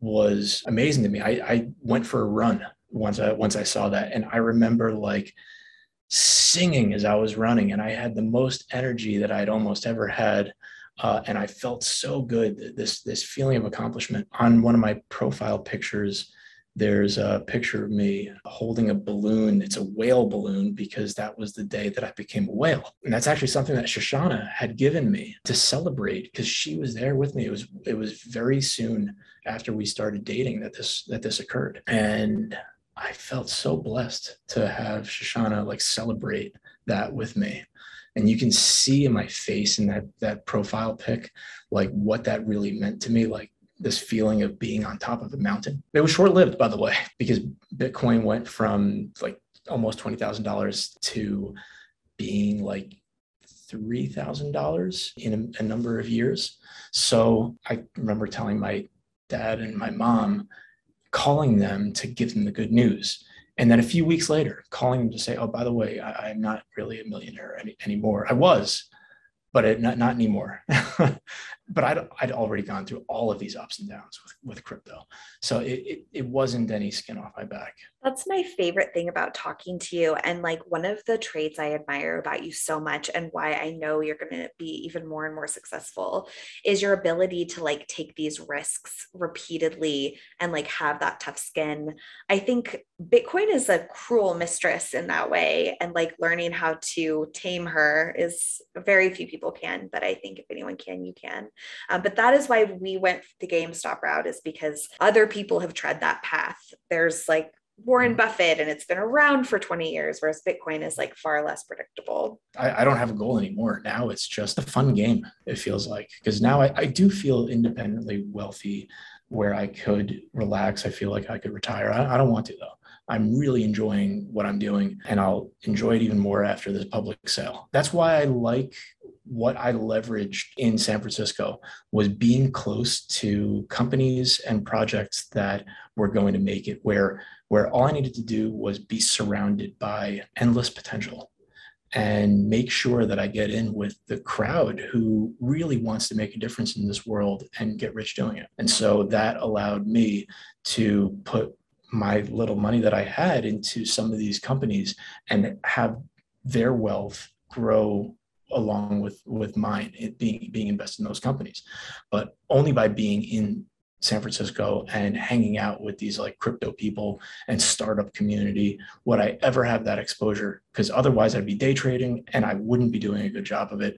was amazing to me. I, I went for a run once I, once I saw that. And I remember like singing as I was running and I had the most energy that I'd almost ever had. Uh, and I felt so good. This this feeling of accomplishment on one of my profile pictures there's a picture of me holding a balloon. It's a whale balloon because that was the day that I became a whale. And that's actually something that Shoshana had given me to celebrate because she was there with me. It was it was very soon after we started dating that this that this occurred. And I felt so blessed to have Shoshana like celebrate that with me. And you can see in my face in that that profile pic like what that really meant to me. Like this feeling of being on top of a mountain. It was short lived, by the way, because Bitcoin went from like almost $20,000 to being like $3,000 in a, a, number of years. So I remember telling my dad and my mom, calling them to give them the good news. And then a few weeks later, calling them to say, oh, by the way, I, am not really a millionaire any, anymore. I was, but it, not, not anymore. but I'd, I'd already gone through all of these ups and downs with, with crypto. So it, it, it wasn't any skin off my back. That's my favorite thing about talking to you. And like one of the traits I admire about you so much and why I know you're going to be even more and more successful is your ability to like take these risks repeatedly and like have that tough skin. I think Bitcoin is a cruel mistress in that way. And like learning how to tame her is very few people can, but I think if anyone can, you can. Um, but that is why we went the GameStop route is because other people have tread that path. There's like Warren Buffett and it's been around for 20 years, whereas Bitcoin is like far less predictable. I, I don't have a goal anymore. Now it's just a fun game, it feels like, because now I, I do feel independently wealthy where I could relax. I feel like I could retire. I, I don't want to though. I'm really enjoying what I'm doing and I'll enjoy it even more after this public sale. That's why I like what I leveraged in San Francisco was being close to companies and projects that were going to make it where where all I needed to do was be surrounded by endless potential and make sure that I get in with the crowd who really wants to make a difference in this world and get rich doing it. And so that allowed me to put my little money that I had into some of these companies and have their wealth grow along with with mine being being invested in those companies but only by being in San Francisco and hanging out with these like crypto people and startup community would I ever have that exposure because otherwise I'd be day trading and I wouldn't be doing a good job of it.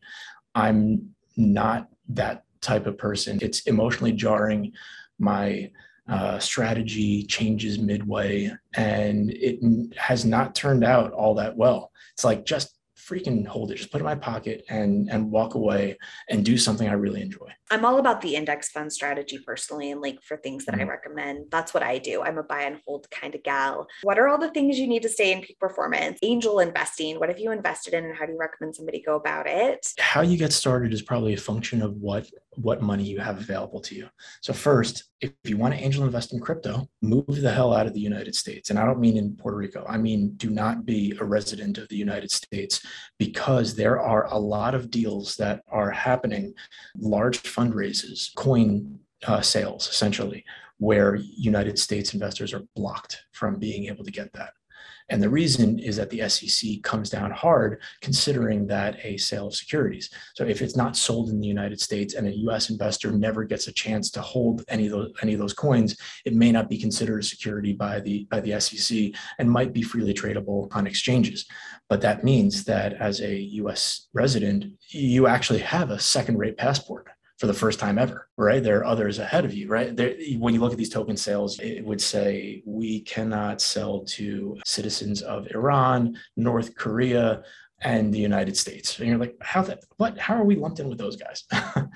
I'm not that type of person. It's emotionally jarring. My uh, strategy changes midway and it has not turned out all that well. It's like just freaking hold it. Just put it in my pocket and and walk away and do something i really enjoy i'm all about the index fund strategy personally and like for things that mm-hmm. i recommend. That's what i do. I'm a buy and hold kind of gal. What are all the things you need to stay in peak performance? Angel investing. What have you invested in and how do you recommend somebody go about it? How you get started is probably a function of what what money you have available to you. So first if you want to angel invest in crypto move the hell out of the united states. And i don't mean in puerto rico. I mean do not be a resident of the united states because there are a lot of deals that are happening, large fundraisers, coin uh, sales essentially, where United States investors are blocked from being able to get that. And the reason is that the SEC comes down hard considering that a sale of securities. So if it's not sold in the United States and a US investor never gets a chance to hold any of those any of those coins, it may not be considered a security by the by the SEC and might be freely tradable on exchanges. But that means that as a US resident, you actually have a second rate passport for the first time ever, right? There are others ahead of you, right? There, when you look at these token sales, it would say we cannot sell to citizens of Iran, North Korea, and the United States. And you're like, how that what how are we lumped in with those guys?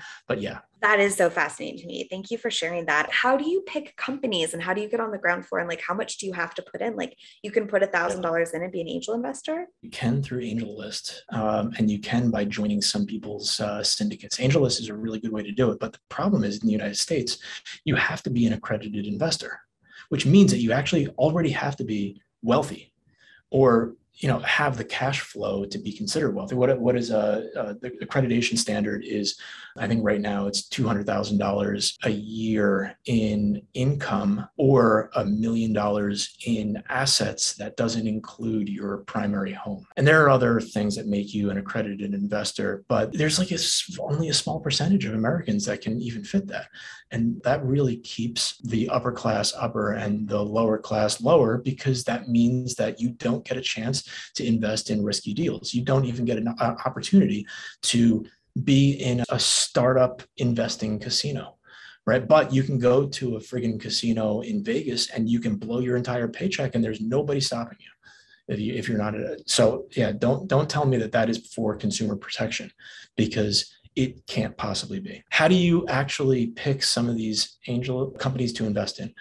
but yeah. That is so fascinating to me. Thank you for sharing that. How do you pick companies and how do you get on the ground floor and like how much do you have to put in? Like you can put a thousand dollars in and be an angel investor? You can through AngelList. Um, and you can by joining some people's uh, syndicates. AngelList is a really good way to do it. But the problem is in the United States, you have to be an accredited investor, which means that you actually already have to be wealthy or you know have the cash flow to be considered wealthy. What, what is a, a the accreditation standard is i think right now it's $200000 a year in income or a million dollars in assets that doesn't include your primary home. And there are other things that make you an accredited investor but there's like a, only a small percentage of americans that can even fit that. And that really keeps the upper class upper and the lower class lower because that means that you don't get a chance to invest in risky deals. You don't even get an uh, opportunity to be in a startup investing casino. Right. But you can go to a friggin' casino in Vegas and you can blow your entire paycheck and there's nobody stopping you if you if you're not a, so yeah don't don't tell me that that is for consumer protection because it can't possibly be. How do you actually pick some of these angel companies to invest in?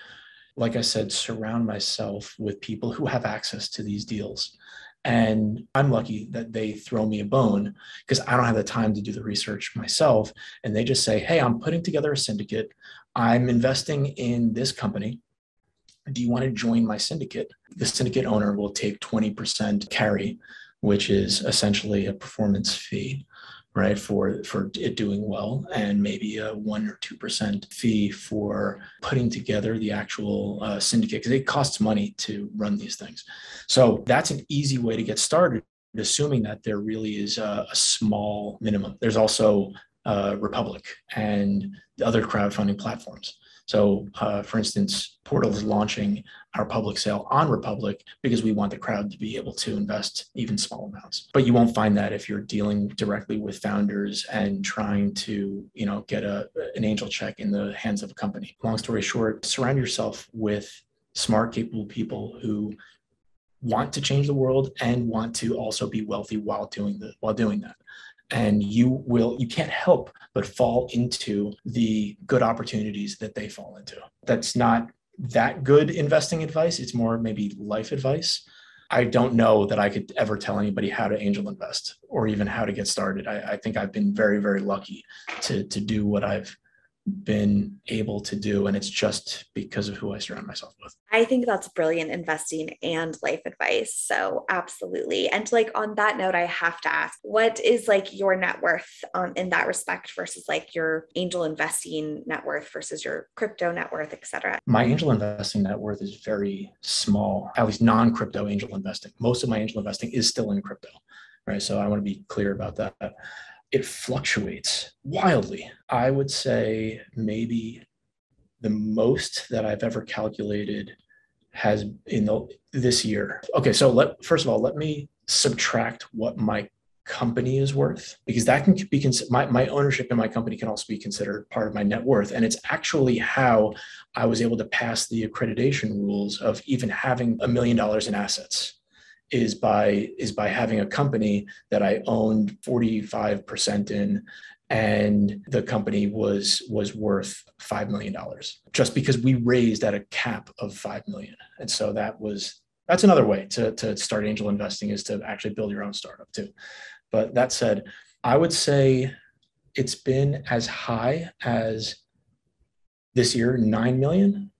Like I said, surround myself with people who have access to these deals. And I'm lucky that they throw me a bone because I don't have the time to do the research myself. And they just say, Hey, I'm putting together a syndicate. I'm investing in this company. Do you want to join my syndicate? The syndicate owner will take 20% carry, which is essentially a performance fee right for for it doing well and maybe a one or two percent fee for putting together the actual uh, syndicate because it costs money to run these things. So that's an easy way to get started assuming that there really is a, a small minimum. There's also uh, republic and the other crowdfunding platforms. So, uh, for instance, Portal is launching our public sale on Republic because we want the crowd to be able to invest even small amounts. But you won't find that if you're dealing directly with founders and trying to, you know, get a an angel check in the hands of a company. Long story short, surround yourself with smart, capable people who want to change the world and want to also be wealthy while doing the while doing that and you will you can't help but fall into the good opportunities that they fall into that's not that good investing advice it's more maybe life advice I don't know that I could ever tell anybody how to angel invest or even how to get started. I, I think I've been very, very lucky to, to do what I've been able to do. And it's just because of who I surround myself with. I think that's brilliant investing and life advice. So, absolutely. And like on that note, I have to ask what is like your net worth um, in that respect versus like your angel investing net worth versus your crypto net worth, et cetera? My angel investing net worth is very small, at least non crypto angel investing. Most of my angel investing is still in crypto. Right. So, I want to be clear about that it fluctuates wildly. I would say maybe the most that I've ever calculated has in the this year. Okay, so let first of all, let me subtract what my company is worth because that can be my, my ownership in my company can also be considered part of my net worth and it's actually how i was able to pass the accreditation rules of even having a million dollars in assets is by is by having a company that I owned 45% in and the company was was worth 5 million dollars just because we raised at a cap of 5 million. And so that was that's another way to to start angel investing is to actually build your own startup too. But that said i would say it's been as high as this year 9 million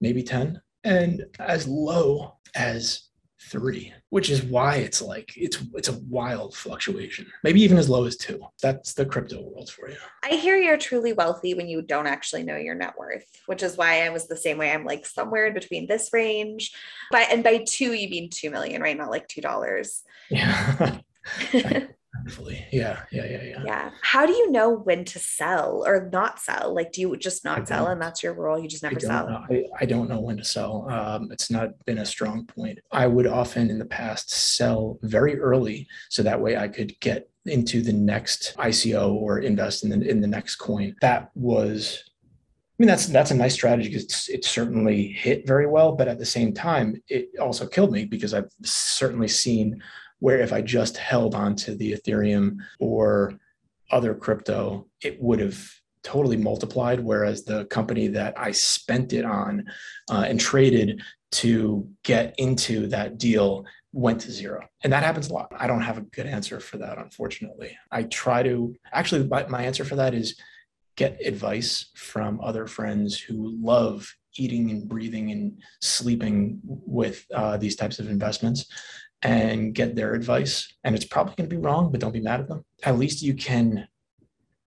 maybe 10 and as low as three, which is why it's like it's it's a wild fluctuation. Maybe even as low as two. That's the crypto world for you. I hear you're truly wealthy when you don't actually know your net worth, which is why I was the same way. I'm like somewhere in between this range. By and by two, you mean two million, right? Not like two dollars. Yeah. Yeah, yeah, yeah, yeah. Yeah. How do you know when to sell or not sell? Like, do you just not sell and that's your rule? You just never I sell? I, I, don't know when to sell. Um, it's not been a strong point. I would often in the past sell very early so that way I could get into the next ICO or invest in the, in the next coin. That was I mean, that's that's a nice strategy because it certainly hit very well, but at the same time, it also killed me because I've certainly seen where if I just held onto the Ethereum or other crypto, it would have totally multiplied. Whereas the company that I spent it on uh, and traded to get into that deal went to zero. And that happens a lot. I don't have a good answer for that, unfortunately. I try to actually, my, my answer for that is get advice from other friends who love eating and breathing and sleeping with uh, these types of investments and get their advice. And it's probably going to be wrong, but don't be mad at them. At least you can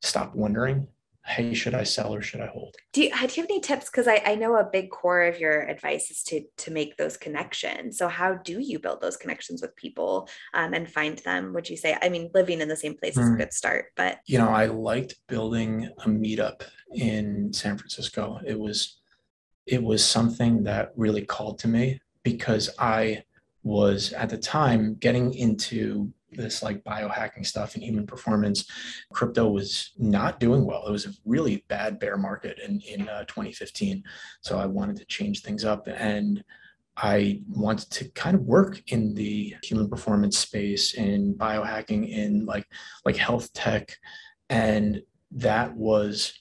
stop wondering hey should i sell or should i hold do you, do you have any tips because I, I know a big core of your advice is to to make those connections so how do you build those connections with people um, and find them would you say i mean living in the same place is a hmm. good start but you know i liked building a meetup in san francisco it was it was something that really called to me because i was at the time getting into this like biohacking stuff and human performance. Crypto was not doing well. It was a really bad bear market in, in uh, 2015. So I wanted to change things up and I wanted to kind of work in the human performance space in biohacking in like like health tech and that was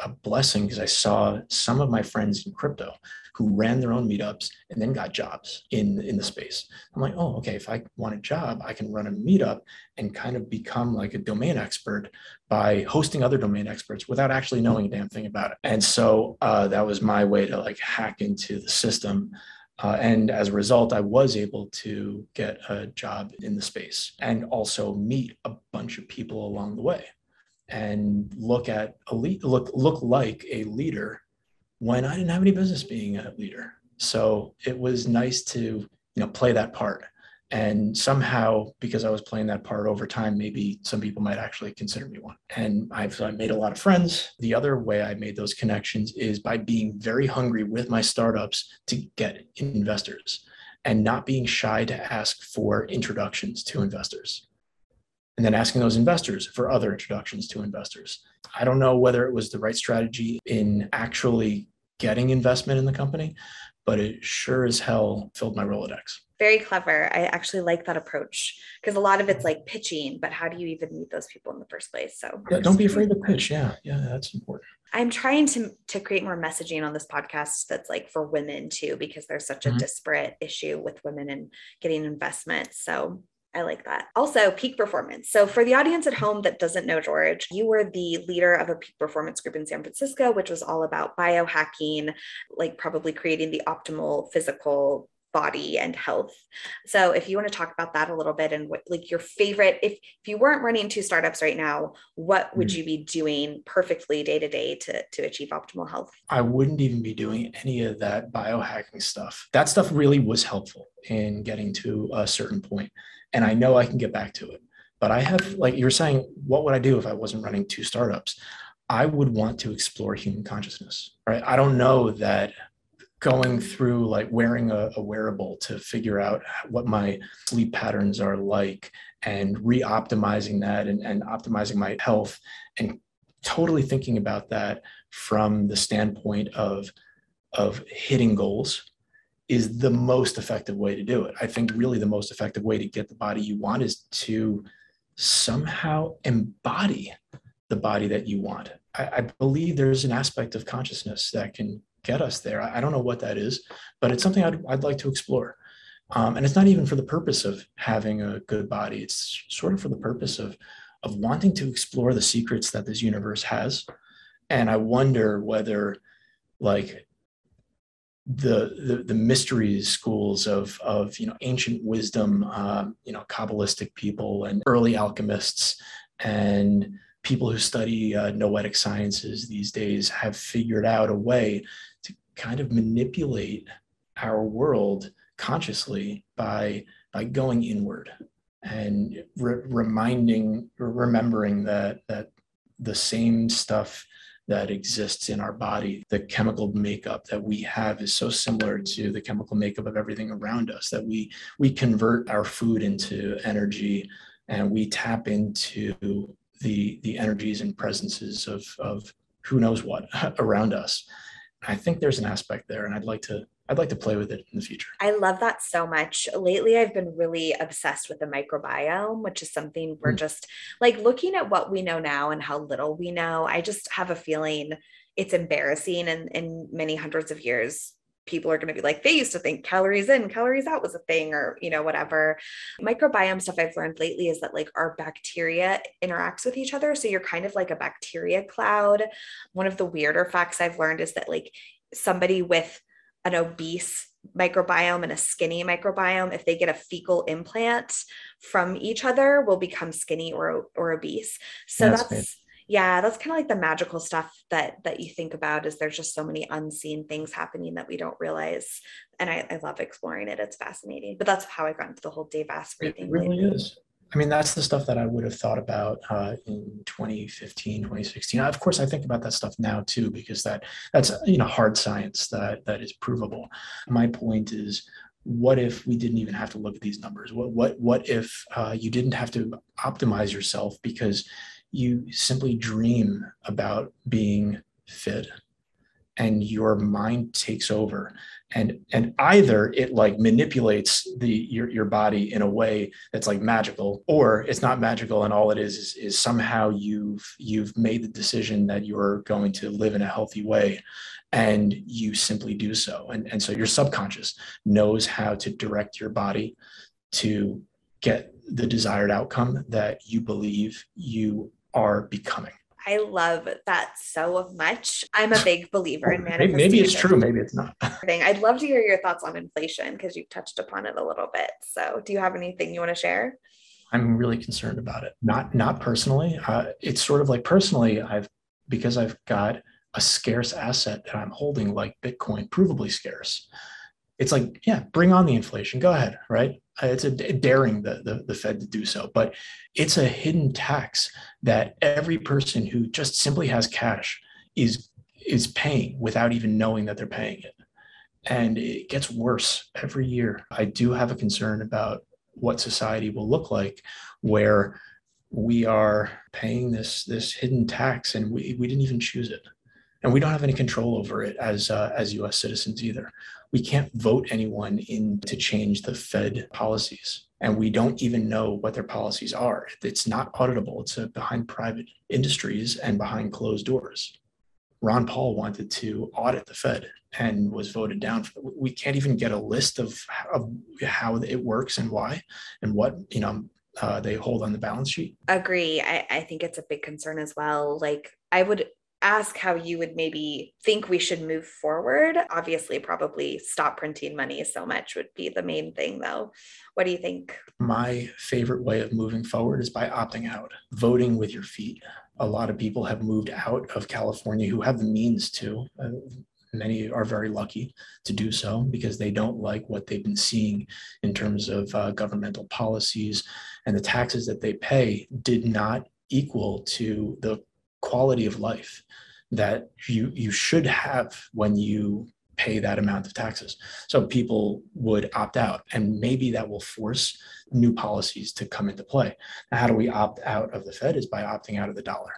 a blessing because I saw some of my friends in crypto who ran their own meetups and then got jobs in in the space. I'm like, oh, okay. If I want a job, I can run a meetup and kind of become like a domain expert by hosting other domain experts without actually knowing a damn thing about it. And so uh, that was my way to like hack into the system. Uh, and as a result, I was able to get a job in the space and also meet a bunch of people along the way and look at a lead, look look like a leader when I didn't have any business being a leader. So it was nice to, you know, play that part. And somehow, because I was playing that part over time, maybe some people might actually consider me one. And I've I made a lot of friends. The other way I made those connections is by being very hungry with my startups to get investors and not being shy to ask for introductions to investors and then asking those investors for other introductions to investors. I don't know whether it was the right strategy in actually getting investment in the company, but it sure as hell filled my Rolodex. very clever. I actually like that approach because a lot of it's like pitching, but how do you even meet those people in the first place? So yeah, don't be afraid to pitch. Yeah, yeah, that's important. I'm trying to to create more messaging on this podcast that's like for women too, because there's such a mm-hmm. disparate issue with women and getting investment. So I like that. Also, peak performance. So, for the audience at home that doesn't know George, you were the leader of a peak performance group in San Francisco, which was all about biohacking, like probably creating the optimal physical body and health. So if you want to talk about that a little bit and what like your favorite if if you weren't running two startups right now, what would mm. you be doing perfectly day to day to to achieve optimal health? I wouldn't even be doing any of that biohacking stuff. That stuff really was helpful in getting to a certain point and I know I can get back to it. But I have like you're saying what would I do if I wasn't running two startups? I would want to explore human consciousness, right? I don't know that going through like wearing a, a, wearable to figure out what my sleep patterns are like and re-optimizing that and, and optimizing my health and totally thinking about that from the standpoint of of hitting goals is the most effective way to do it i think really the most effective way to get the body you want is to somehow embody the body that you want I, I believe there's an aspect of consciousness that can get us there. I, I don't know what that is, but it's something I'd, I'd like to explore. Um, and it's not even for the purpose of having a good body. It's sort of for the purpose of of wanting to explore the secrets that this universe has. And I wonder whether, like, the the, the mysteries schools of of you know ancient wisdom, um, you know, kabbalistic people and early alchemists and people who study uh, noetic sciences these days have figured out a way to kind of manipulate our world consciously by by going inward and re- reminding remembering that that the same stuff that exists in our body the chemical makeup that we have is so similar to the chemical makeup of everything around us that we we convert our food into energy and we tap into the the energies and presences of of who knows what around us. I think there's an aspect there, and I'd like to I'd like to play with it in the future. I love that so much. Lately, I've been really obsessed with the microbiome, which is something we're mm. just like looking at what we know now and how little we know. I just have a feeling it's embarrassing and in many hundreds of years people are going to be like they used to think calories in calories out was a thing or you know whatever microbiome stuff i've learned lately is that like our bacteria interacts with each other so you're kind of like a bacteria cloud one of the weirder facts i've learned is that like somebody with an obese microbiome and a skinny microbiome if they get a fecal implant from each other will become skinny or or obese. So that's, that's yeah that's kind of like the magical stuff that that you think about is there's just so many unseen things happening that we don't realize. And i, I love exploring it. It's fascinating. But that's how i got into the whole dave asprey it thing really is i mean that's the stuff that i would have thought about uh, in 2015 2016 of course i think about that stuff now too because that that's you know hard science that that is provable. My point is what if we didn't even have to look at these numbers? What what what if uh, you didn't have to optimize yourself because you simply dream about being fit and your mind takes over and and either it like manipulates the your, your body in a way that's like magical or it's not magical and all it is, is is somehow you've you've made the decision that you're going to live in a healthy way and you simply do so and and so your subconscious knows how to direct your body to get the desired outcome that you believe you are becoming. I love that so much. I'm a big believer in manifestation. Maybe it's true, maybe it's not. I'd love to hear your thoughts on inflation because you've touched upon it a little bit. So, do you have anything you want to share? I'm really concerned about it. Not not personally. Uh, it's sort of like personally, I've because I've got a scarce asset that I'm holding, like Bitcoin, provably scarce it's like, yeah, bring on the inflation. Go ahead, right? Uh, it's a daring the, the, the Fed to do so, but it's a hidden tax that every person who just simply has cash is is paying without even knowing that they're paying it. And it gets worse every year. I do have a concern about what society will look like where we are paying this this hidden tax and we, we didn't even choose it and we don't have any control over it as uh, as U.S. citizens either. we can't vote anyone in to change the Fed policies. And we don't even know what their policies are. It's not auditable. It's behind private industries and behind closed doors. Ron Paul wanted to audit the Fed and was voted down. We can't even get a list of, of how it works and why and what you know uh, they hold on the balance sheet. Agree. I, I think it's a big concern as well. Like I would ask how you would maybe think we should move forward. Obviously, probably stop printing money so much would be the main thing, though. What do you think? My favorite way of moving forward is by opting out, voting with your feet. A lot of people have moved out of California who have the means to. Uh, many are very lucky to do so because they don't like what they've been seeing in terms of uh, governmental policies and the taxes that they pay did not equal to the quality of life that you you should have when you pay that amount of taxes. So people would opt out, and maybe that will force new policies to come into play. Now, how do we opt out of the Fed? Is by opting out of the dollar.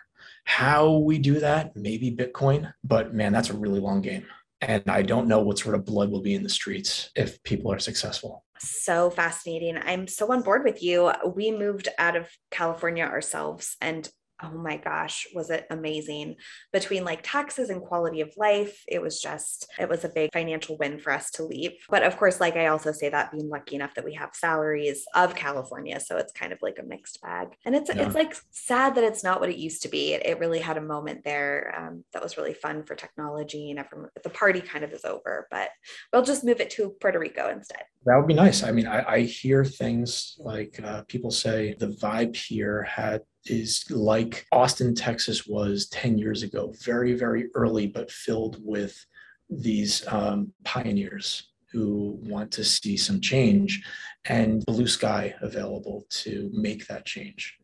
How we do that? Maybe Bitcoin, but man, that's a really long game. And I don't know what sort of blood will be in the streets if people are successful so fascinating. I'm so on board with you. We moved out of California ourselves and oh my gosh, was it amazing between like taxes and quality of life. It was just, it was a big financial win for us to leave. But of course, like I also say that being lucky enough that we have salaries of California. So it's kind of like a mixed bag. And it's, yeah. it's like sad that it's not what it used to be. It, it really had a moment there um, that was really fun for technology and everyone, the party kind of is over, but we'll just move it to Puerto Rico instead. That would be nice. I mean, I, I hear things like uh, people say the vibe here had is like Austin, Texas was 10 years ago, very, very early, but filled with these um, pioneers who want to see some change and blue sky available to make that change,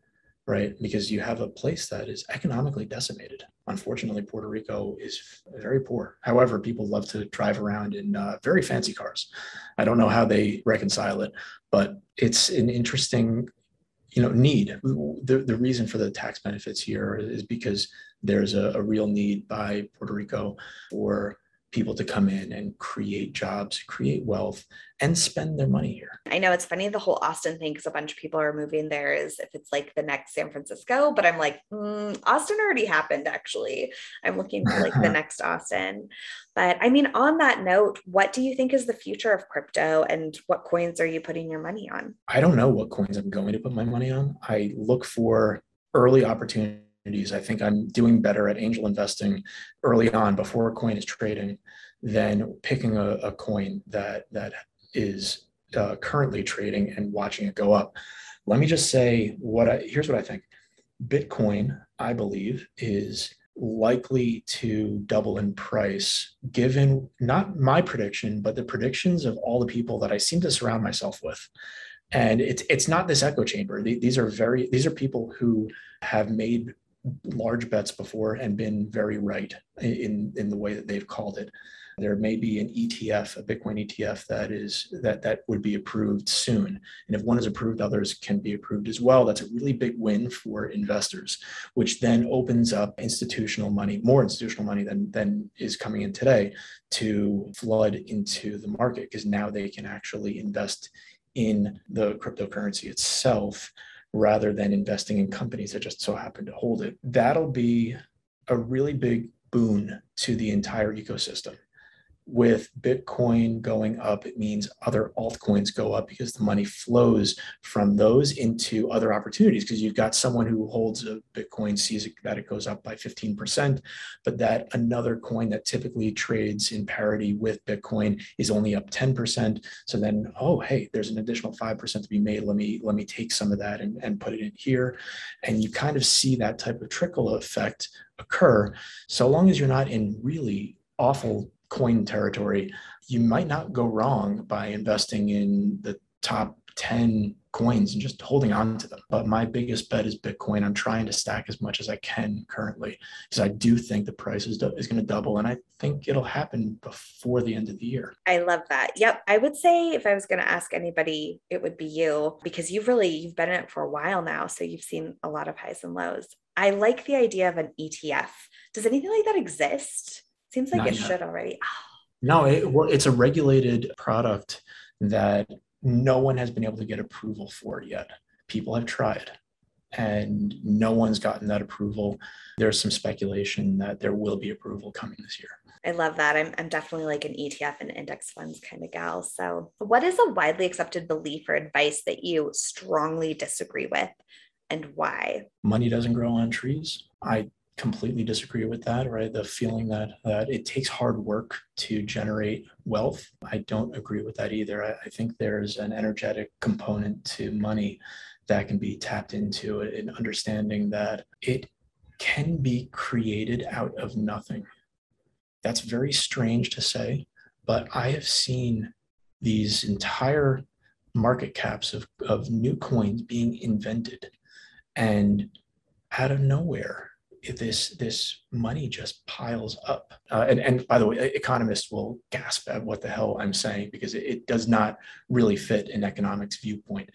right? Because you have a place that is economically decimated. Unfortunately, Puerto Rico is very poor. However, people love to drive around in uh, very fancy cars. I don't know how they reconcile it, but it's an interesting you know need. The, the reason for the tax benefits here is because there's a, a real need by puerto rico for people to come in and create jobs, create wealth, and spend their money here. I know it's funny the whole Austin thing because a bunch of people are moving there is if it's like the next San Francisco, but I'm like, mm, Austin already happened actually. I'm looking for like the next Austin. But I mean, on that note, what do you think is the future of crypto and what coins are you putting your money on? I don't know what coins I'm going to put my money on. I look for early opportunities I think I'm doing better at angel investing early on before a coin is trading than picking a, a coin that that is uh, currently trading and watching it go up. Let me just say what I here's what I think. Bitcoin, I believe, is likely to double in price given not my prediction but the predictions of all the people that I seem to surround myself with and it's it's not this echo chamber these are very these are people who have made large bets before and been very right in, in the way that they've called it. There may be an ETF, a Bitcoin ETF that is that that would be approved soon. And if one is approved, others can be approved as well. That's a really big win for investors, which then opens up institutional money, more institutional money than, than is coming in today to flood into the market because now they can actually invest in the cryptocurrency itself rather than investing in companies that just so happen to hold it. That'll be a really big boon to the entire ecosystem with Bitcoin going up, it means other altcoins go up because the money flows from those into other opportunities. Because you've got someone who holds a Bitcoin sees that it goes up by 15%, but that another coin that typically trades in parity with Bitcoin is only up 10%. So then, oh, hey, there's an additional 5% to be made. Let me let me take some of that and, and put it in here. And you kind of see that type of trickle effect occur so long as you're not in really awful coin territory, you might not go wrong by investing in the top 10 coins and just holding on to them. But my biggest bet is Bitcoin. I'm trying to stack as much as I can currently because I do think the price is, is going to double. And I think it'll happen before the end of the year. I love that. Yep. I would say if I was going to ask anybody, it would be you because you've really, you've been in it for a while now. So you've seen a lot of highs and lows. I like the idea of an ETF. Does anything like that exist? Seems like Not it yet. should already. Oh. No, it, well, it's a regulated product that no one has been able to get approval for yet. People have tried and no one's gotten that approval. There's some speculation that there will be approval coming this year. I love that. I'm, I'm definitely like an ETF and index funds kind of gal. So, what is a widely accepted belief or advice that you strongly disagree with and why? Money doesn't grow on trees. I completely disagree with that right? The feeling that that it takes hard work to generate wealth. I don't agree with that either. I, I, think there's an energetic component to money that can be tapped into in understanding that it can be created out of nothing. That's very strange to say but i have seen these entire market caps of, of new coins being invented and out of nowhere this this money just piles up. Uh, and and by the way, economists will gasp at what the hell I'm saying because it, it, does not really fit an economics viewpoint.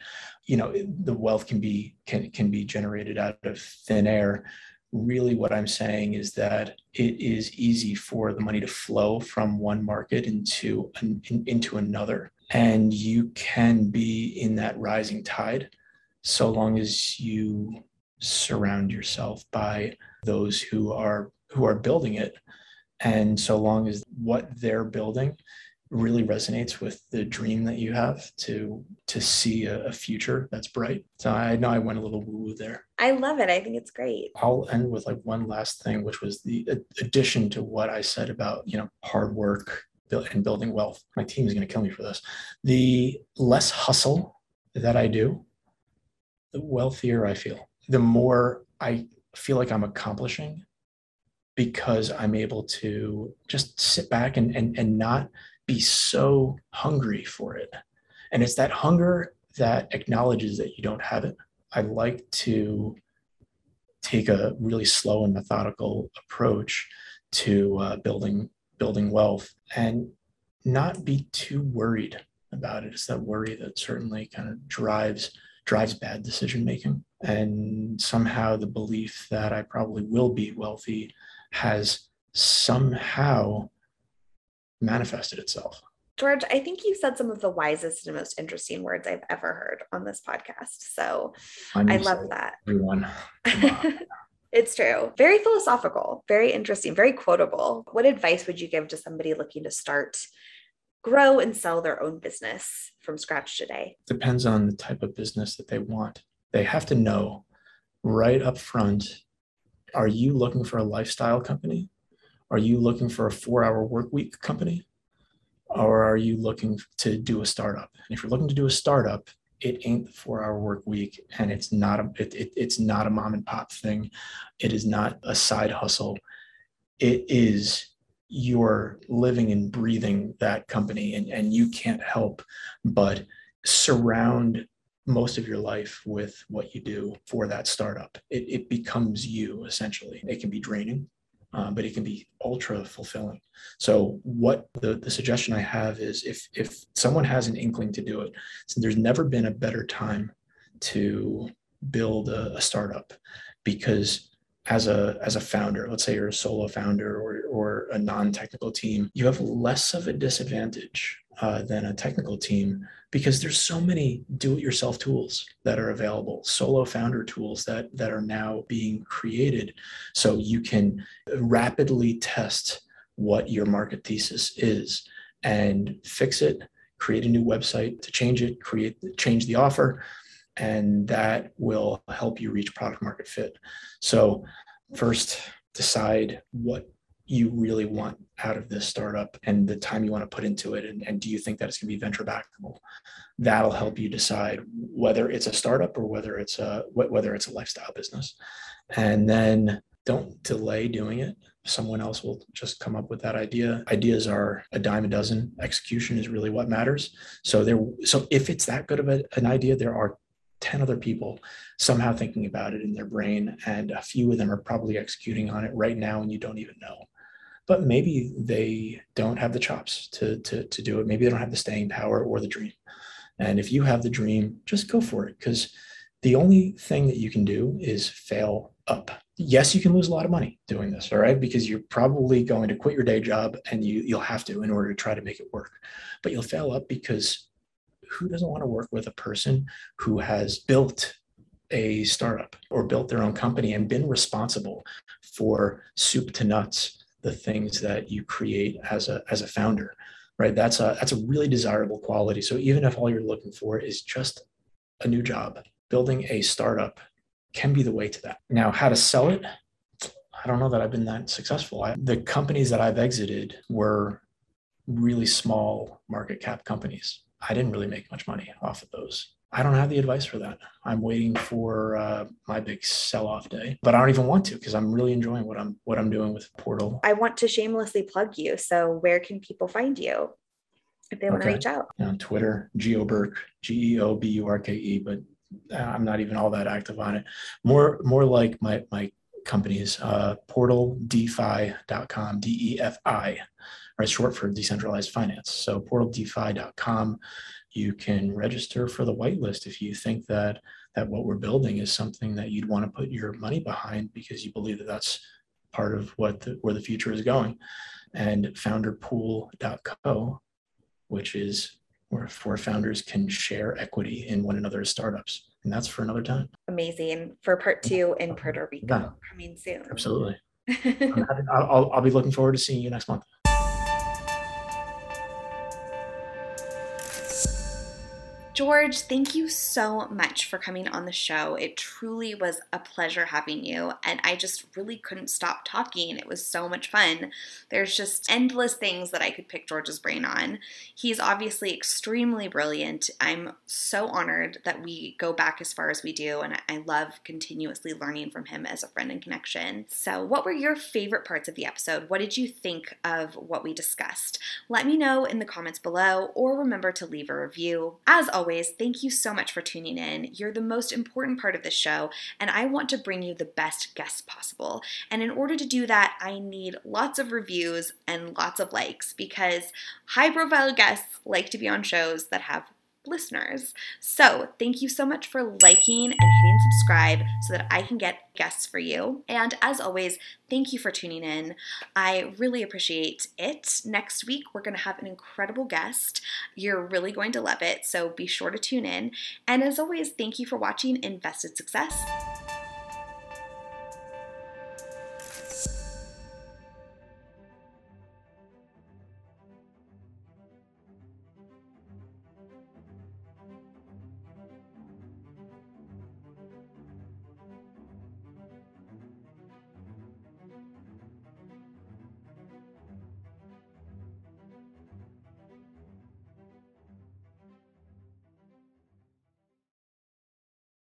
You know, the wealth can be can can be generated out of thin air. Really, what I'm saying is that it is easy for the money to flow from one market into an, in, into another, and you can be in that rising tide so long as you surround yourself by those who are who are building it. And so long as what they're building really resonates with the dream that you have to to see a, a future that's bright. So i know i went a little woo woo there. I love it. I think it's great. I'll end with like one last thing which was the addition to what i said about you know hard work and building wealth. My team is going to kill me for this. The less hustle that i do the wealthier i feel the more i feel like I'm accomplishing because I'm able to just sit back and, and, and not be so hungry for it. And it's that hunger that acknowledges that you don't have it. I like to take a really slow and methodical approach to uh, building building wealth and not be too worried about it. It's that worry that certainly kind of drives drives bad decision making. And somehow the belief that I probably will be wealthy has somehow manifested itself. George, I think you said some of the wisest and most interesting words I've ever heard on this podcast. So I love that. Everyone. it's true. Very philosophical, very interesting, very quotable. What advice would you give to somebody looking to start grow and sell their own business from scratch today? Depends on the type of business that they want. They have to know right up front are you looking for a lifestyle company? Are you looking for a four hour work week company? Or are you looking to do a startup? And if you're looking to do a startup, it ain't the four hour work week and it's not a it, it, it's not a mom and pop thing it is not a side hustle it is you're living and breathing that company and, and you can't help but surround most of your life with what you do for that startup. It, it becomes you essentially. It can be draining, uh, but it can be ultra fulfilling. So what the, the suggestion I have is if if someone has an inkling to do it, so there's never been a better time to build a, a startup because as a as a founder let's say you're a solo founder or, or a non-technical team you have less of a disadvantage uh, than a technical team because there's so many do-it-yourself tools that are available solo founder tools that that are now being created so you can rapidly test what your market thesis is and fix it create a new website to change it create change the offer and that will help you reach product market fit. So, first, decide what you really want out of this startup and the time you want to put into it. And, and do you think that it's going to be venture backable? That'll help you decide whether it's a startup or whether it's a whether it's a lifestyle business. And then don't delay doing it. Someone else will just come up with that idea. Ideas are a dime a dozen. Execution is really what matters. So there, so if it's that good of a, an idea, there are 10 other people somehow thinking about it in their brain and a few of them are probably executing on it right now and you don't even know but maybe they don't have the chops to, to, to do it. Maybe they don't have the staying power or the dream. And if you have the dream just go for it because the only thing that you can do is fail up. Yes, you can lose a lot of money doing this, all right, because you're probably going to quit your day job and you you'll have to in order to try to make it work. But you'll fail up because who doesn't want to work with a person who has built a startup or built their own company and been responsible for soup to nuts the things that you create as a as a founder right? That's a that's a really desirable quality. So even if all you're looking for is just a new job building a startup can be the way to that. Now how to sell it? I don't know that i've been that successful. I, the companies that i've exited were really small market cap companies. I didn't really make much money off of those I don't have the advice for that. I'm waiting for uh, my big sell-off day, but I don't even want to because I'm really enjoying what I'm what I'm doing with Portal. I want to shamelessly plug you. So where can people find you if they want to reach out? On Twitter, Geo Burke, G E O B U R K E, but uh, I'm not even all that active on it. More more like my my companies, uh, portaldefi.com, D E F I, right? Short for decentralized finance. So portaldefi.com you can register for the whitelist if you think that that what we're building is something that you'd want to put your money behind because you believe that that's part of what the, where the future is going. And founderpool.co which is where, four founders can share equity in one another's startups. And that's for another time. Amazing. For part two in puerto rico yeah. coming soon. Absolutely. I'll, I'll be looking forward to seeing you next month George, thank you so much for coming on the show. It truly was a pleasure having you, and I just really couldn't stop talking. It was so much fun. There's just endless things that I could pick George's brain on. He's obviously extremely brilliant. I'm so honored that we go back as far as we do, and I love continuously learning from him as a friend and connection. So, what were your favorite parts of the episode? What did you think of what we discussed? Let me know in the comments below, or remember to leave a review. As always, always, thank you so much for tuning in. You're the most important part of the show, and I want to bring you the best guests possible. And in order to do that, I need lots of reviews and lots of likes because high profile guests like to be on shows that have listeners. So, thank you so much for liking and hitting subscribe so that I can get guests for you. And as always, thank you for tuning in. I really appreciate it. Next week, we're going to have an incredible guest. You're really going to love it, so be sure to tune in. And as always, thank you for watching Invested Success.